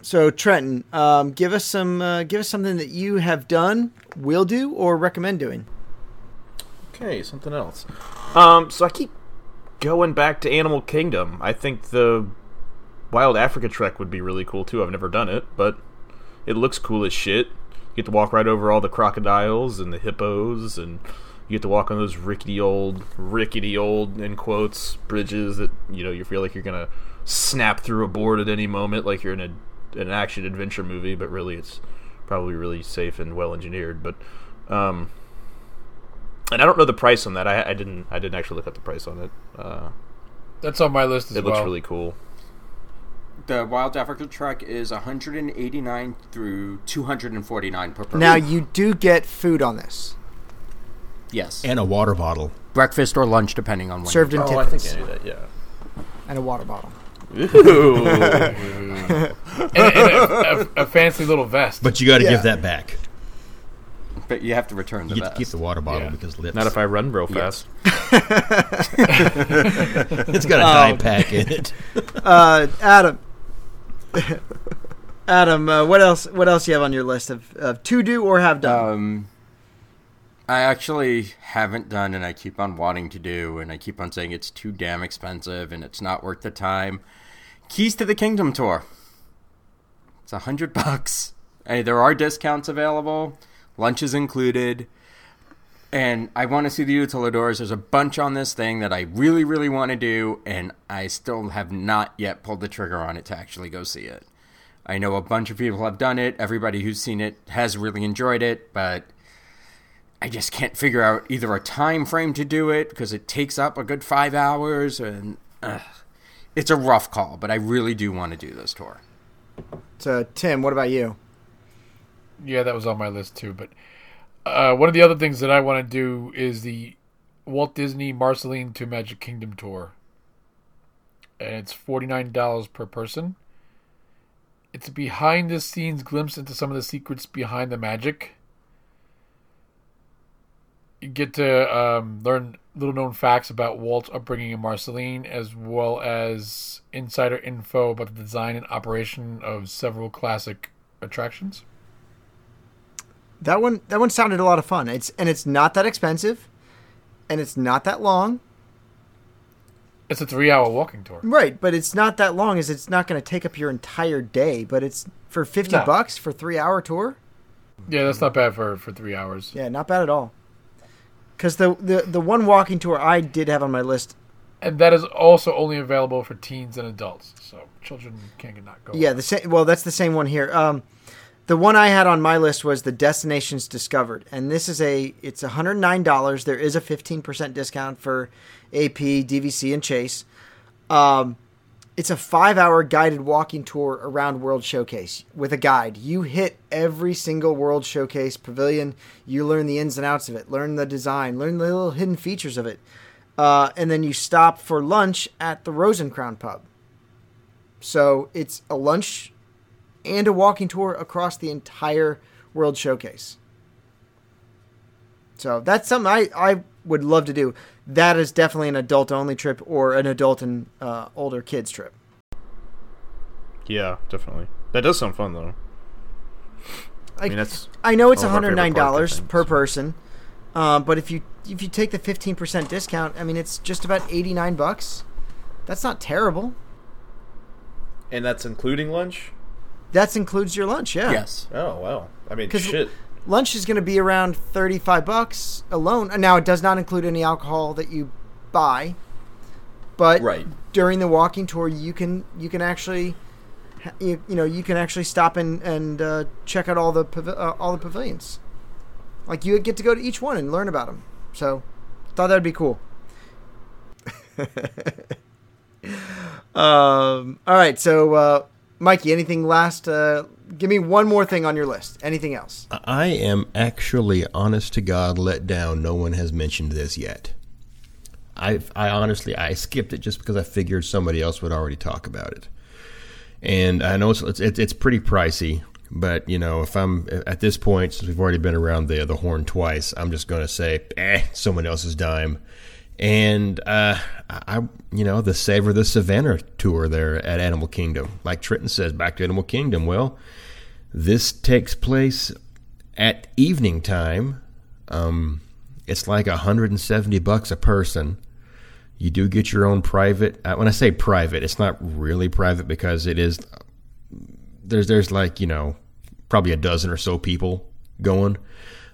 So Trenton, um, give us some, uh, give us something that you have done, will do, or recommend doing. Okay, something else. Um, so I keep going back to Animal Kingdom. I think the Wild Africa Trek would be really cool too. I've never done it, but it looks cool as shit. You get to walk right over all the crocodiles and the hippos, and you get to walk on those rickety old, rickety old, in quotes, bridges that you know you feel like you're gonna snap through a board at any moment, like you're in a an action adventure movie, but really it's probably really safe and well engineered. But um, And I don't know the price on that. I, I didn't. I didn't actually look up the price on it. Uh, That's on my list as it well. looks really cool. The Wild Africa trek is 189 through 249 per person. Now you do get food on this, yes, And a water bottle. breakfast or lunch depending on when. served in Oh, I think I knew that. Yeah. and a water bottle. Ooh. and, and a, a, a fancy little vest. But you got to Yeah. give that back. But you have to return the You get to keep the water bottle Yeah. because lips. Not if I run real fast. it's got a dye pack in it. Uh, Adam. Adam, uh, what else? What else you have on your list of, of to do or have done? Um, I actually haven't done, and I keep on wanting to do, and I keep on saying it's too damn expensive and it's not worth the time. Keys to the Kingdom tour. It's a hundred bucks. Hey, there are discounts available. Lunch is included. And I want to see the Utilidors. There's a bunch on this thing that I really, really want to do, and I still have not yet pulled the trigger on it to actually go see it. I know a bunch of people have done it. Everybody who's seen it has really enjoyed it, but I just can't figure out either a time frame to do it because it takes up a good five hours, and uh, it's a rough call. But I really do want to do this tour. so, Tim, what about you? Yeah, that was on my list too. But uh, one of the other things that I want to do is the Walt Disney Marceline to Magic Kingdom tour, and it's forty nine dollars per person. It's a behind the scenes glimpse into some of the secrets behind the magic. You get to um, learn little known facts about Walt's upbringing in Marceline, as well as insider info about the design and operation of several classic attractions. That one, that one sounded a lot of fun. It's and it's not that expensive, and it's not that long. It's a three hour walking tour. Right, but it's not that long. As it's not going to take up your entire day. But it's for fifty No. bucks for three hour tour. Yeah, that's not bad for, for three hours. Yeah, not bad at all. Because the, the the one walking tour I did have on my list. And that is also only available for teens and adults. So children can not go. Yeah, the same. Well, that's the same one here. Um, the one I had on my list was the destinations discovered, and this is a it's one hundred nine dollars. There is a fifteen percent discount for AP, DVC, and Chase. Um, it's a five hour guided walking tour around World Showcase with a guide. You hit every single World Showcase pavilion. You learn the ins and outs of it, learn the design, learn the little hidden features of it, uh, and then you stop for lunch at the Rose & Crown Pub. So it's a lunch and a walking tour across the entire World Showcase. So that's something I, I would love to do. That is definitely an adult only trip or an adult and uh, older kids trip. Yeah, definitely. That does sound fun though. I Like, mean, that's I know it's all of our one hundred nine favorite park, I dollars per person, um, but if you if you take the fifteen percent discount, I mean it's just about eighty nine bucks. That's not terrible. and that's including lunch. That includes your lunch, yeah. Yes. Oh wow! I mean, 'Cause shit. lunch is going to be around 35 bucks alone And now it does not include any alcohol that you buy but Right. during the walking tour you can you can actually ha- you, you know you can actually stop and and uh, check out all the pavi- uh, all the pavilions like you get to go to each one and learn about them so thought that'd be cool um all right so uh mikey anything last uh give me one more thing on your list anything else I am actually, honest to God, let down. No one has mentioned this yet. I, I honestly, I skipped it just because I figured somebody else would already talk about it. And I know it's it's, it's pretty pricey, but you know, if I'm at this point, since we've already been around the the horn twice, I'm just going to say, eh, someone else's dime. And uh, I, you know, the Savor the Savannah tour there at Animal Kingdom, like Trenton says, back to Animal Kingdom. Well, this takes place at evening time. Um, it's like 170 bucks a person. You do get your own private. Uh, when I say private, it's not really private because it is. There's there's like you know probably a dozen or so people going,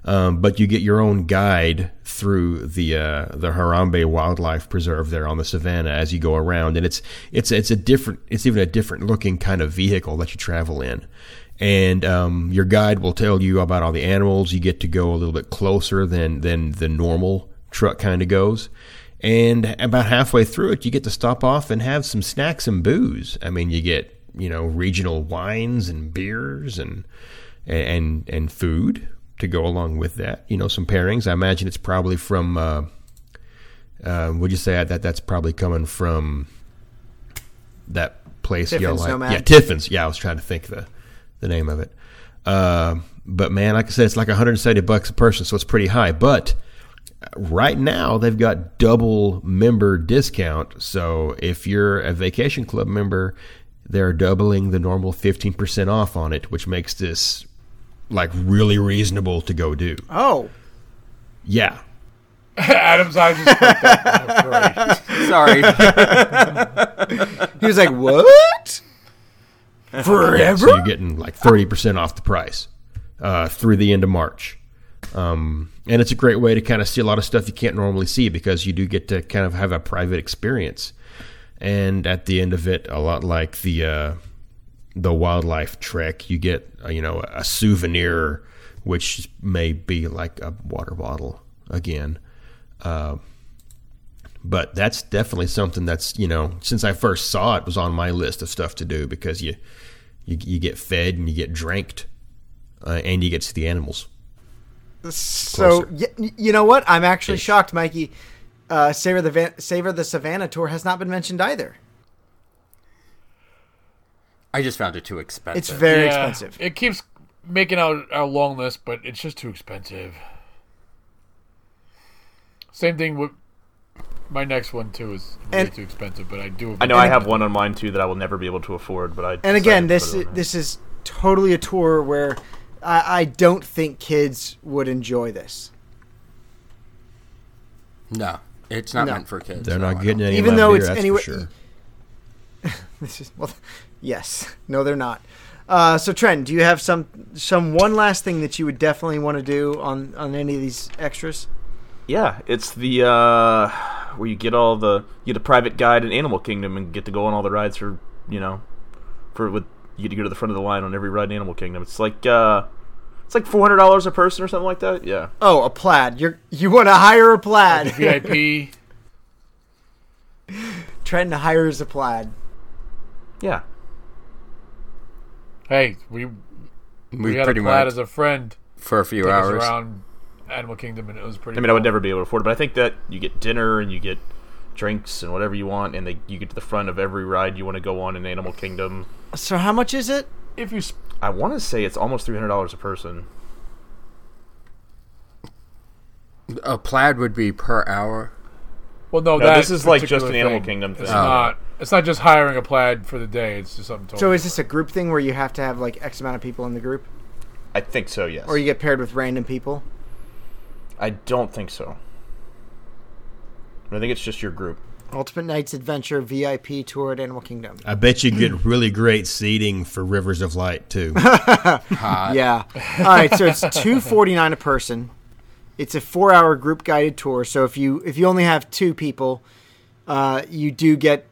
um, but you get your own guide through the uh, the Harambe Wildlife Preserve there on the savannah as you go around, and it's it's it's a different. It's even a different looking kind of vehicle that you travel in and um, your guide will tell you about all the animals. You get to go a little bit closer than than the normal truck kind of goes. And about halfway through it, you get to stop off and have some snacks and booze. I mean, you get you know regional wines and beers and and and food to go along with that. You know, some pairings. I imagine it's probably from. Uh, uh, would you say that that's probably coming from that place? you know, like, Nomad. yeah, Tiffin's. Yeah, I was trying to think the the name of it. Uh, but man, like I said, it's like 170 bucks a person, so it's pretty high. But right now they've got double member discount. So if you're a vacation club member, they're doubling the normal 15% off on it, which makes this like really reasonable to go do. Oh, Yeah. Adam's eyes just perked up. Oh. Sorry. he was like, "What? Yeah, Forever?" so you're getting like 30% off the price uh, through the end of March. Um, and it's a great way to kind of see a lot of stuff you can't normally see because you do get to kind of have a private experience. And at the end of it, a lot like the uh, the wildlife trek, you get uh, you know a souvenir, which may be like a water bottle again. Uh, but that's definitely something that's you know since I first saw it was on my list of stuff to do because you you, you get fed and you get dranked uh, and you get to see the animals. So y- you know what? I'm actually shocked, Mikey. Uh, Savor the Van- Savor the Savanna tour has not been mentioned either. I just found it too expensive. It's very Yeah, expensive. It keeps making our, our long list, but it's just too expensive. Same thing with my next one too is way And- too expensive, but I do. I know I have one on mine too that I will never be able to afford, but I. And again, this put it is, on this is totally a tour where I, I don't think kids would enjoy this. No, it's not No. meant for kids. They're no, not getting any Even though beer, it's that's anyway- sure. This is well, yes, no, they're not. Uh, so, Trent, do you have some some one last thing that you would definitely want to do on on any of these extras? Yeah, it's the uh, where you get all the you get a private guide in Animal Kingdom and get to go on all the rides for you know for with you get to go to the front of the line on every ride in Animal Kingdom. It's like uh, it's like four hundred dollars a person or something like that. Yeah, Oh, a plaid. You're you want to hire a plaid? VIP. Trent hires a plaid. yeah. Hey, we we, We had a pretty plaid much as a friend. for a few Take us hours. around Animal Kingdom, and it was pretty. I mean, I would never be able to afford it, but I think that you get dinner and you get drinks and whatever you want, and they you get to the front of every ride you want to go on in Animal Kingdom. So, how much is it? If you sp- I want to say it's almost three hundred dollars a person. A plaid would be per hour. well, no, No, that this is like just an Animal thing. Kingdom It's thing. not. It's not just hiring a plaid for the day. It's just something. Totally So, is this a group thing where you have to have like X amount of people in the group, I think so. Yes. or you get paired with random people? I don't think so. I think it's just your group. Ultimate Nights Adventure VIP tour at Animal Kingdom. I bet you get really great seating for Rivers of Light too. Yeah. All right. So it's two forty nine a person. It's a four hour group guided tour. So if you if you only have two people, uh, you do get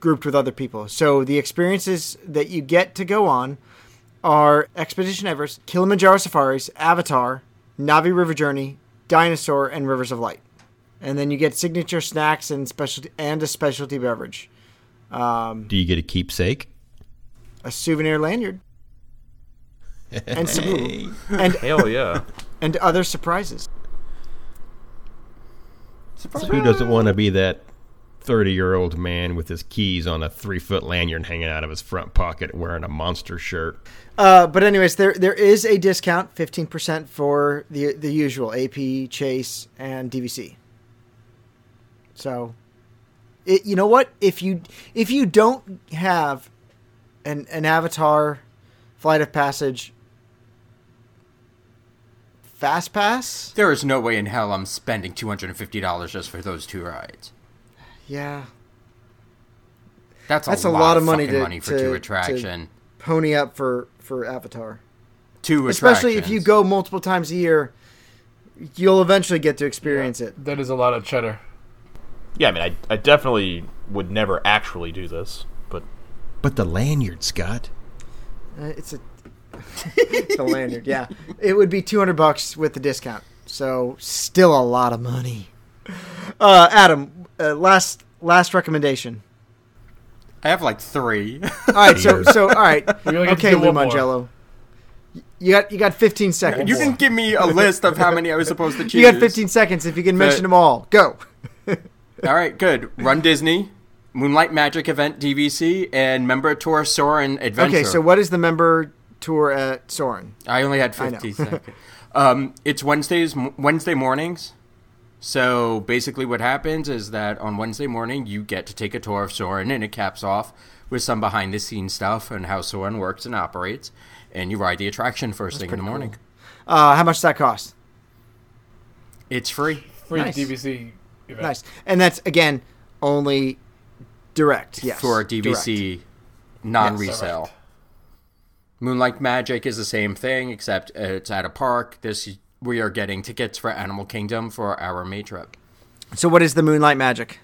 grouped with other people. So the experiences that you get to go on are Expedition Everest, Kilimanjaro Safaris, Avatar, Na'vi River Journey, Dinosaur, and Rivers of Light. And then you get signature snacks and specialty and a specialty beverage, um, Do you get a keepsake? a souvenir lanyard, and some and Hell yeah. and other surprises. Who doesn't want to be that thirty-year-old man with his keys on a three-foot lanyard hanging out of his front pocket, wearing a monster shirt? Uh, but anyways, there there is a discount, fifteen percent for the the usual AP, Chase, and DVC. So, it, you know what? If you if you don't have an an Avatar, Flight of Passage, Fast Pass, There is no way in hell I'm spending two hundred and fifty dollars just for those two rides. Yeah, That's a, That's lot, a lot of of money to- money for to- two to- attraction. pony up for for Avatar. two Especially if you go multiple times a year, you'll eventually get to experience it. That is a lot of cheddar. Yeah, I mean, I, I definitely would never actually do this, but But the lanyard, Scott. Uh, it's a the lanyard. Yeah, it would be two hundred bucks with the discount. So still a lot of money. Uh, Adam, uh, last last recommendation. I have like three. All right, so so all right, We only get to okay, do Lou. Mongello. You got you got 15 seconds. you can give me a list of how many I was supposed to choose. You got 15 seconds if you can mention them all. Go. All right, good. Run Disney, Moonlight Magic Event DVC, and Member Tour Soarin' Adventure. Okay, so what is the member tour at Soarin'? I only had 15 seconds. Um, it's Wednesdays, Wednesday mornings. So basically, what happens is that on Wednesday morning, you get to take a tour of Soarin', and it caps off with some behind the scenes stuff and how Soarin' works and operates. And you ride the attraction first thing in the morning. Uh, how much does that cost? It's free. Free Nice. DVC event. Nice. And that's again only direct. Yes. for. DVC non resale. Moonlight Magic is the same thing, except uh, it's at a park. This we are getting tickets for Animal Kingdom for our May trip. So what is the Moonlight Magic?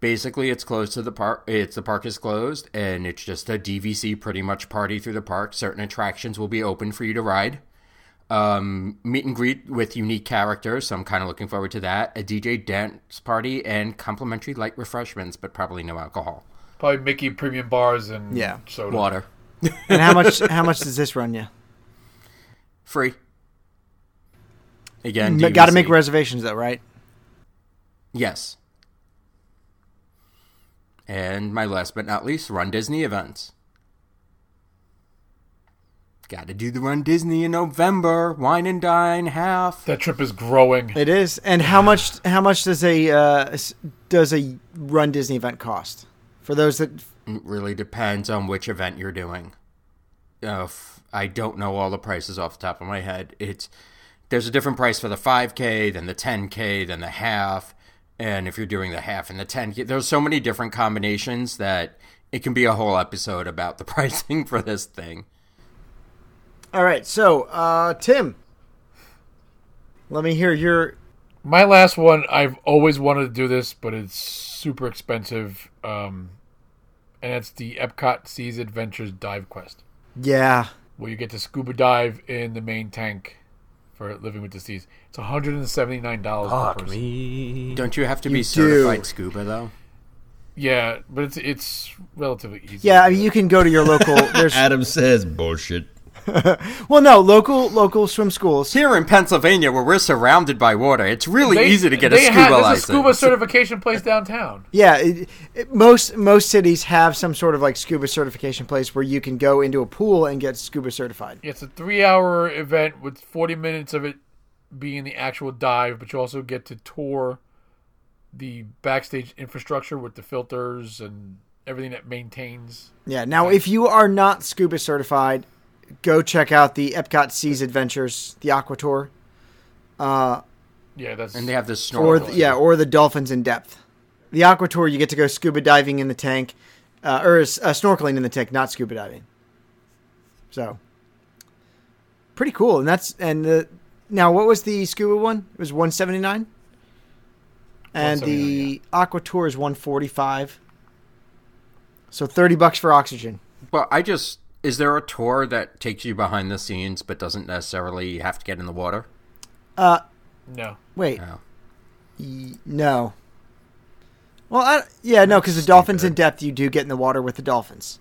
Basically, it's closed to the park. It's the park is closed, and it's just a DVC pretty much party through the park. Certain attractions will be open for you to ride. Um, meet and greet with unique characters, so I'm kind of looking forward to that. A DJ dance party and complimentary light refreshments, but probably no alcohol. Probably Mickey premium bars and Yeah. soda. Water, And how much how much does this run you? free. Again, Got to make reservations though, right? Yes. And my last but not least, Run Disney events. Got to do the Run Disney in November. Wine and dine half. That trip is growing. It is. And how much how much does a uh, does a Run Disney event cost? For those that It really depends on which event you're doing. Uh, f- I don't know all the prices off the top of my head. It's there's a different price for the 5K, than the 10K, than the half, and if you're doing the half and the 10K, there's so many different combinations that it can be a whole episode about the pricing for this thing. All right. So, uh Tim, let me hear your My last one, I've always wanted to do this, but it's super expensive. Um, and it's the Epcot Seas Adventures Dive Quest, yeah. where you get to scuba dive in the main tank for Living with disease. It's $179 per Fuck person. me. Don't you have to You be do. certified scuba though? Yeah, but it's it's relatively easy. Yeah, I mean, you can go to your local. There's Adam says bullshit. well, no local local swim schools. Here in Pennsylvania, where we're surrounded by water, it's really They- easy to get a scuba have, there's license. a scuba certification place downtown. Yeah, it, it, most most cities have some sort of like scuba certification place where you can go into a pool and get scuba certified. It's a three-hour event with 40 minutes of it being the actual dive, but you also get to tour the backstage infrastructure with the filters and everything that maintains. Yeah. Now, if you are not scuba certified, go check out the Epcot Seas Adventures, the Aqua Tour, uh, Yeah, that's and they have this or snorkel. yeah, or the Dolphins in Depth. The Aqua Tour, you get to go scuba diving in the tank, uh, or uh, snorkeling in the tank, not scuba diving. So, pretty cool. And that's and the now what was the scuba one? It was one seventy nine. And the Aqua Tour is one forty five. So thirty bucks for oxygen. Well, I just is there a tour that takes you behind the scenes but doesn't necessarily have to get in the water? Uh, no. wait, No. Y- no. Well, I, yeah, no, because the dolphins in depth, you do get in the water with the dolphins.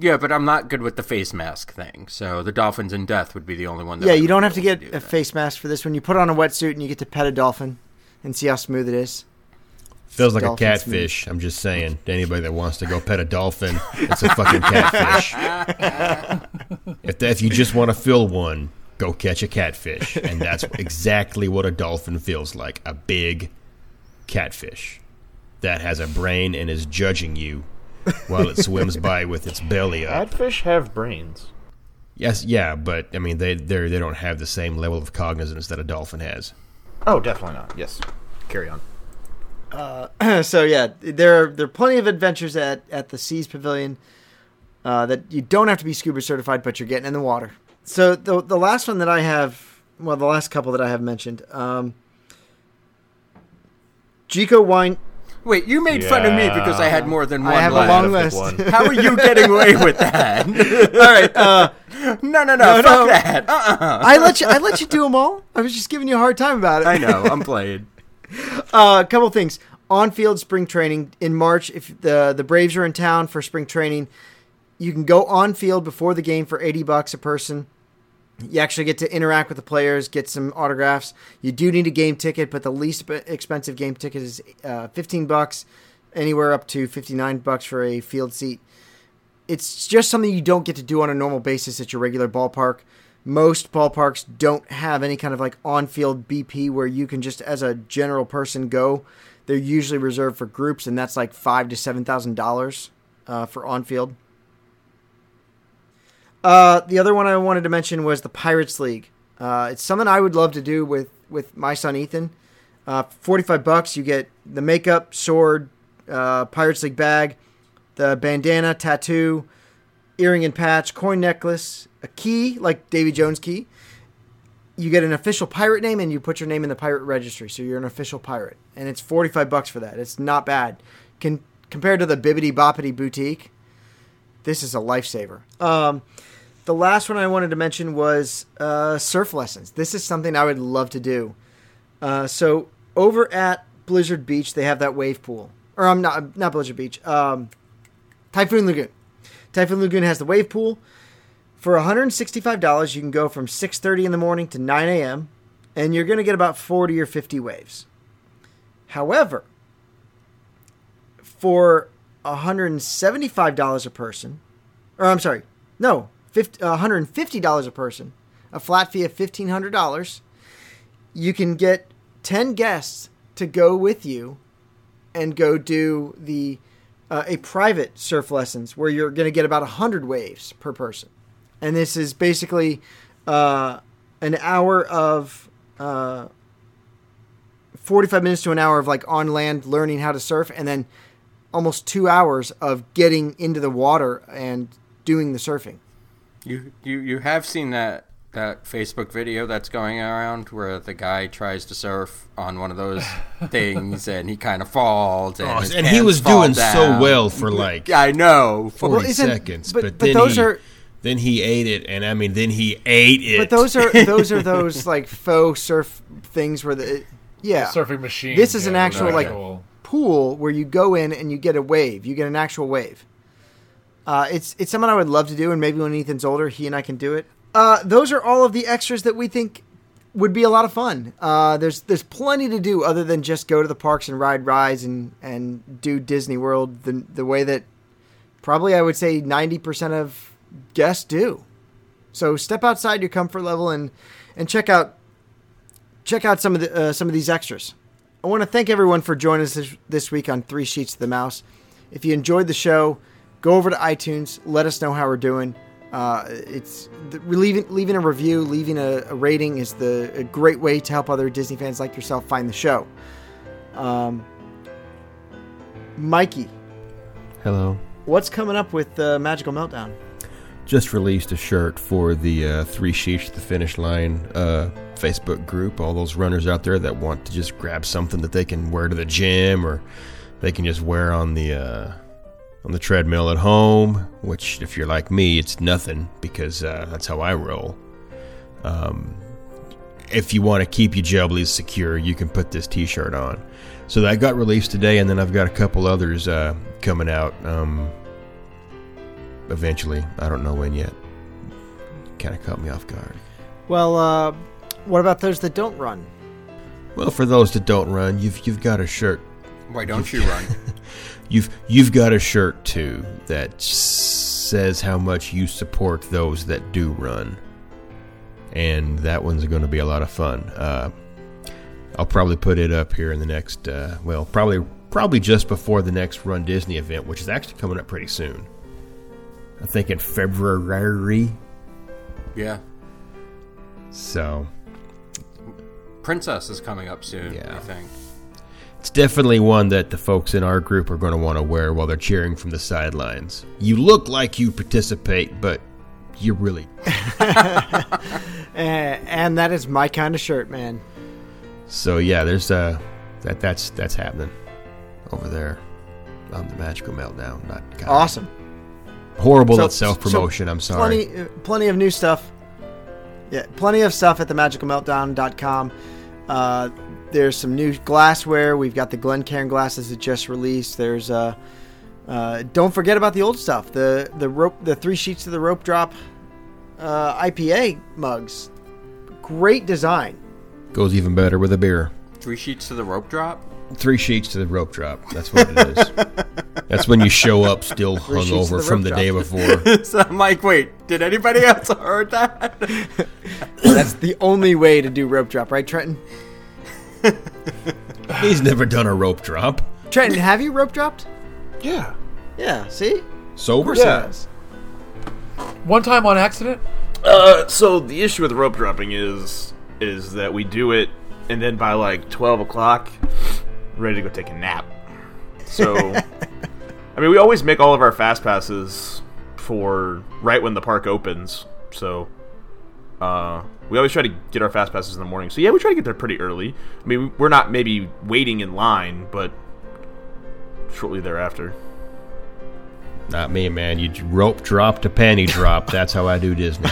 Yeah, but I'm not good with the face mask thing. So the dolphins in death would be the only one. That Yeah, I you don't have to get do a that. face mask for this one. You put on a wetsuit and you get to pet a dolphin and see how smooth it is. Feels like a Dolphin catfish. I'm just saying. To anybody that wants to go pet a dolphin, it's a fucking catfish. if that, if you just want to feel one, go catch a catfish, and that's exactly what a dolphin feels like—a big catfish that has a brain and is judging you while it swims by with its belly up. Catfish have brains. Yes, yeah, but I mean they they they don't have the same level of cognizance that a dolphin has. Oh, definitely not. Yes. Carry on. so yeah, there are, there are plenty of adventures at, at the Seas Pavilion uh, that you don't have to be scuba certified, but you're getting in the water. So the the last one that I have, well, the last couple that I have mentioned, um, Jiko Wine. Wait, you made fun of me because I had more than one. I one have a long list. How are you getting away with that? All right. Uh, no, no, no, No, fuck no. that. Uh-uh. I let you. I let you do them all. I was just giving you a hard time about it. I know, I'm playing. Uh, a couple things on field spring training in March. If the the Braves are in town for spring training, you can go on field before the game for eighty bucks a person. You actually get to interact with the players, get some autographs. You do need a game ticket, but the least expensive game ticket is uh, fifteen bucks, anywhere up to fifty nine bucks for a field seat. It's just something you don't get to do on a normal basis at your regular ballpark. Most ballparks don't have any kind of like on-field BP where you can just as a general person go. They're usually reserved for groups, and that's like five to seven thousand dollars uh, for on-field. Uh, the other one I wanted to mention was the Pirates League. Uh, it's something I would love to do with with my son Ethan. Uh, Forty five bucks, you get the makeup, sword, uh, Pirates League bag, the bandana, tattoo, earring and patch, coin necklace, a key like Davy Jones key. You get an official pirate name and you put your name in the pirate registry, so you're an official pirate, and it's forty five bucks for that. It's not bad. Can compared to the Bibbidi Bobbidi Boutique, this is a lifesaver. Um, the last one I wanted to mention was uh, surf lessons. This is something I would love to do. Uh, so over at Blizzard Beach, they have that wave pool, or I'm not not Blizzard Beach, um, Typhoon Lagoon. Typhoon Lagoon has the wave pool. For $165, you can go from 6:30 in the morning to 9 a.m. and you're going to get about 40 or 50 waves. However, for $175 a person, or I'm sorry, no, 50, $150 a person, a flat fee of $1,500, you can get 10 guests to go with you and go do the uh, a private surf lessons where you're going to get about 100 waves per person. And this is basically uh, an hour of uh, 45 minutes to an hour of like on land learning how to surf and then almost 2 hours of getting into the water and doing the surfing. You you you have seen that that Facebook video that's going around where the guy tries to surf on one of those things and he kind of falls and, Oh, his and he was fall doing so well for like I know. 40 Well, seconds, but- but, but then those he, are- then he ate it, and I mean, then he ate it. But those are those are those like faux surf things where the yeah surfing machine. This is yeah, an with actual like actual- pool where you go in and you get a wave. You get an actual wave. Uh, it's it's something I would love to do, and maybe when Ethan's older, he and I can do it. Uh, those are all of the extras that we think would be a lot of fun. Uh, there's there's plenty to do other than just go to the parks and ride rides and, and do Disney World the the way that probably I would say ninety percent of guests do. So step outside your comfort level and and check out check out some of the uh, some of these extras. I want to thank everyone for joining us this, this week on Three Sheets of the Mouse. If you enjoyed the show, go over to iTunes. Let us know how we're doing. Uh, it's the, leaving leaving a review, leaving a, a rating is the a great way to help other Disney fans like yourself find the show. Um, Mikey, Hello. what's coming up with uh, Magical Meltdown? Just released a shirt for the uh, Three Sheets to the Finish Line uh, Facebook group. All those runners out there that want to just grab something that they can wear to the gym or they can just wear on the uh, on the treadmill at home. Which, if you're like me, it's nothing because uh, that's how I roll. Um, if you want to keep your jellies secure, you can put this T-shirt on. So that got released today, and then I've got a couple others uh, coming out. Um, eventually. I don't know when yet. Kind of caught me off guard. Well, uh, what about those that don't run? Well, for those that don't run, you've you've got a shirt. Why don't you run? You've you've got a shirt too that says how much you support those that do run, and that one's going to be a lot of fun. Uh, I'll probably put it up here in the next. Uh, well, probably probably just before the next Run Disney event, which is actually coming up pretty soon. I think in February. Yeah. So Princess is coming up soon, Yeah. I think. It's definitely one that the folks in our group are going to want to wear while they're cheering from the sidelines. You look like you participate, but you really. Eh, and that is my kind of shirt, man. So yeah, there's uh that that's that's happening. over there on the Magical Meltdown.com. Awesome. Horrible So- at self promotion. so I'm sorry. Plenty, uh, plenty of new stuff. Yeah, plenty of stuff at themagicalmeltdown.com. Uh, there's some new glassware. We've got the Glencairn glasses that just released. There's uh, uh, don't forget about the old stuff. The the rope, the three sheets of the rope drop uh, IPA mugs. Great design. Goes even better with a beer. Three sheets to the rope drop. Three sheets to the rope drop. That's what it is. That's when you show up still Three sheets hungover the from the drop. day before. so I'm like, wait, did anybody else heard that? That's the only way to do rope drop, right, Trenton? He's never done a rope drop. Trenton, have you rope dropped? Yeah. Yeah. See, Sober? Yeah. One time on accident. Uh, so the issue with rope dropping is is that we do it, and then by like twelve o'clock, ready to go take a nap. So, I mean, we always make all of our fast passes for right when the park opens. So, uh, we always try to get our fast passes in the morning. So yeah, we try to get there pretty early. I mean, we're not maybe waiting in line, but shortly thereafter. Not me, man. You rope drop to panty drop. That's how I do Disney.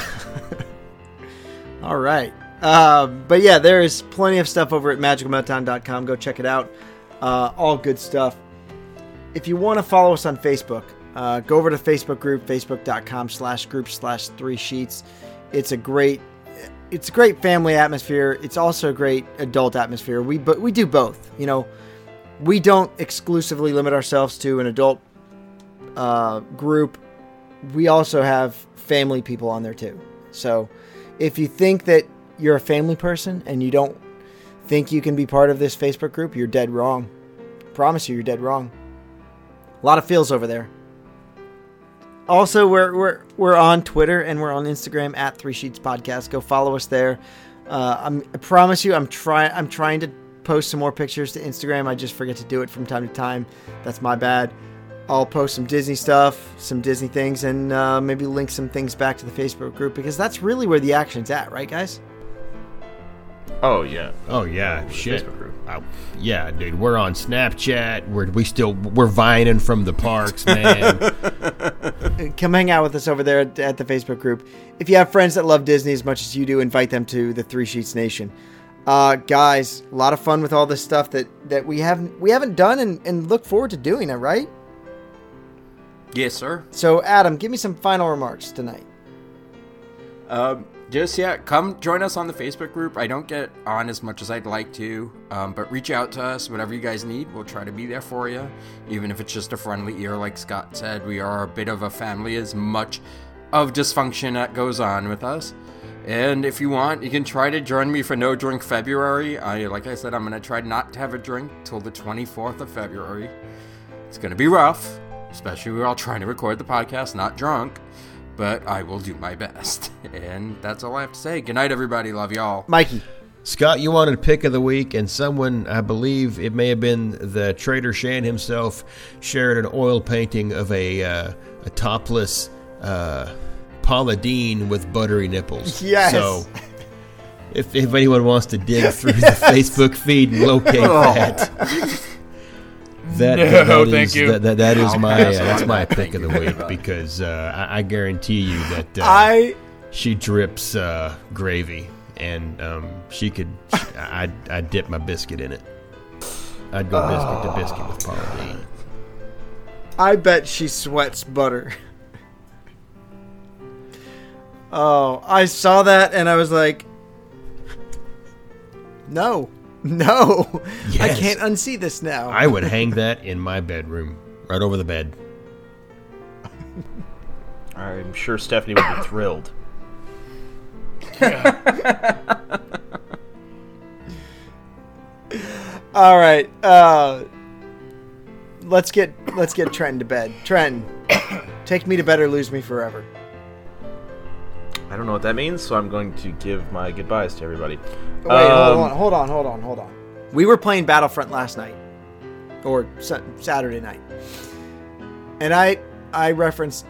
All right. Uh, but yeah, there is plenty of stuff over at magicalmeltdown.com. Go check it out. Uh, all good stuff. If you want to follow us on Facebook, uh, go over to Facebook group, facebook.com slash group slash three sheets. It's a great it's a great family atmosphere. It's also a great adult atmosphere. We but we do both. You know, we don't exclusively limit ourselves to an adult uh, group. We also have family people on there too. So if you think that you're a family person and you don't think you can be part of this Facebook group, you're dead wrong. Promise you, you're dead wrong. A lot of feels over there. Also, we're we're we're on Twitter and we're on Instagram at Three Sheets Podcast. Go follow us there. Uh, I promise you, I'm trying. I'm trying to post some more pictures to Instagram. I just forget to do it from time to time. That's my bad. I'll post some Disney stuff, some Disney things, and uh, maybe link some things back to the Facebook group because that's really where the action's at, right, guys? Oh yeah. Oh yeah, shit. Facebook group. Oh, yeah, dude. We're on Snapchat. We're we still we're vining from the parks, man. come hang out with us over there at, at the Facebook group. If you have friends that love Disney as much as you do, invite them to the Three Sheets Nation. Uh, guys, a lot of fun with all this stuff that, that we haven't we haven't done and, and look forward to doing it, right? Yes, sir. So, Adam, give me some final remarks tonight. Um, just yet, come join us on the Facebook group. I don't get on as much as I'd like to, um, but reach out to us. Whatever you guys need, we'll try to be there for you. Even if it's just a friendly ear, like Scott said, we are a bit of a family. As much of dysfunction that goes on with us. And if you want, you can try to join me for No Drink February. I, like I said, I'm gonna try not to have a drink till the 24th of February. It's gonna be rough, especially we're all trying to record the podcast not drunk but I will do my best. And that's all I have to say. Good night, everybody. Love y'all. Mikey. Scott, you wanted pick of the week, and someone, I believe it may have been the Trader Shan himself, shared an oil painting of a uh, a topless uh, Paula Deen with buttery nipples. Yes. So, if, if anyone wants to dig through the Facebook feed and locate that, that, No, that- that thank is- you. that- that- that is my uh, that's my pick of the week because uh, I, I guarantee you that uh, I she drips uh, gravy, and um, she could. I'd, I'd dip my biscuit in it. I'd go biscuit to biscuit with Paula Deen. I bet she sweats butter. oh, I saw that and I was like, no, no, I can't unsee this now. I would hang that in my bedroom, right over the bed. I'm sure Stephanie would be thrilled. All right, uh, let's get let's get Trenton to bed. Trenton, take me to bed or lose me forever. I don't know what that means, so I'm going to give my goodbyes to everybody. Wait, Um, hold on, hold on, hold on, hold on. We were playing Battlefront last night, or Sa- Saturday night, and I I referenced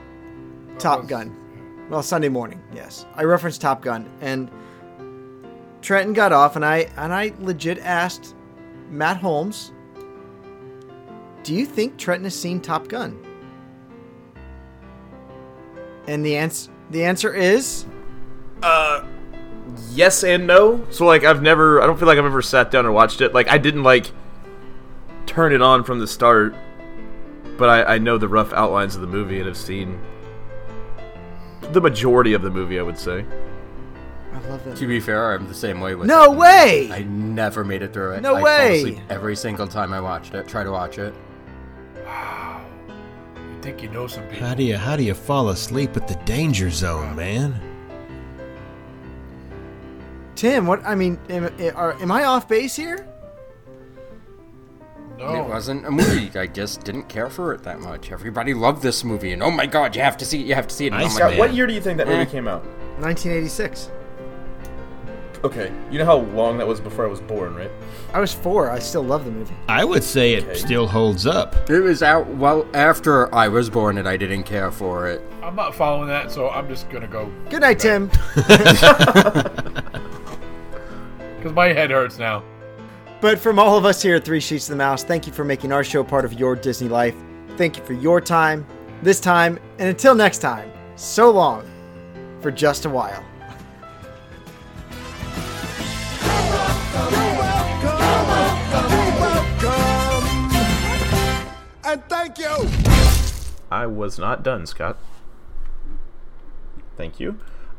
Top Gun. Well, Sunday morning, yes, I referenced Top Gun, and Trenton got off, and I and I legit asked Matt Holmes, Do you think Trenton has seen Top Gun? And the answer the answer is Uh, yes and no. So like, I've never. I don't feel like I've ever sat down and watched it. Like, I didn't like turn it on from the start, but I, I know the rough outlines of the movie and have seen the majority of the movie. I would say. I love that. To be fair, I'm the same way with No it. way! I never made it through it. No I way! Fall asleep every single time I watched it. Try to watch it. Wow. You think you know some people? How do you how do you fall asleep at the danger zone, man? Tim, what I mean, am, are, am I off base here? No. It wasn't a movie. I just didn't care for it that much. Everybody loved this movie, and oh my god, you have to see it. You have to see it. And I'm Iceman. like, What year do you think that movie Eh. came out? 1986. Okay, you know how long that was before I was born, right? I was four. I still love the movie. I would say it Okay. still holds up. It was out well after I was born, and I didn't care for it. I'm not following that, so I'm just gonna go Good night, Tim. because my head hurts now. But from all of us here at Three Sheets of the Mouse, thank you for making our show part of your Disney life. Thank you for your time, this time, and until next time, so long for just a while. And thank you. I was not done, Scott. Thank you.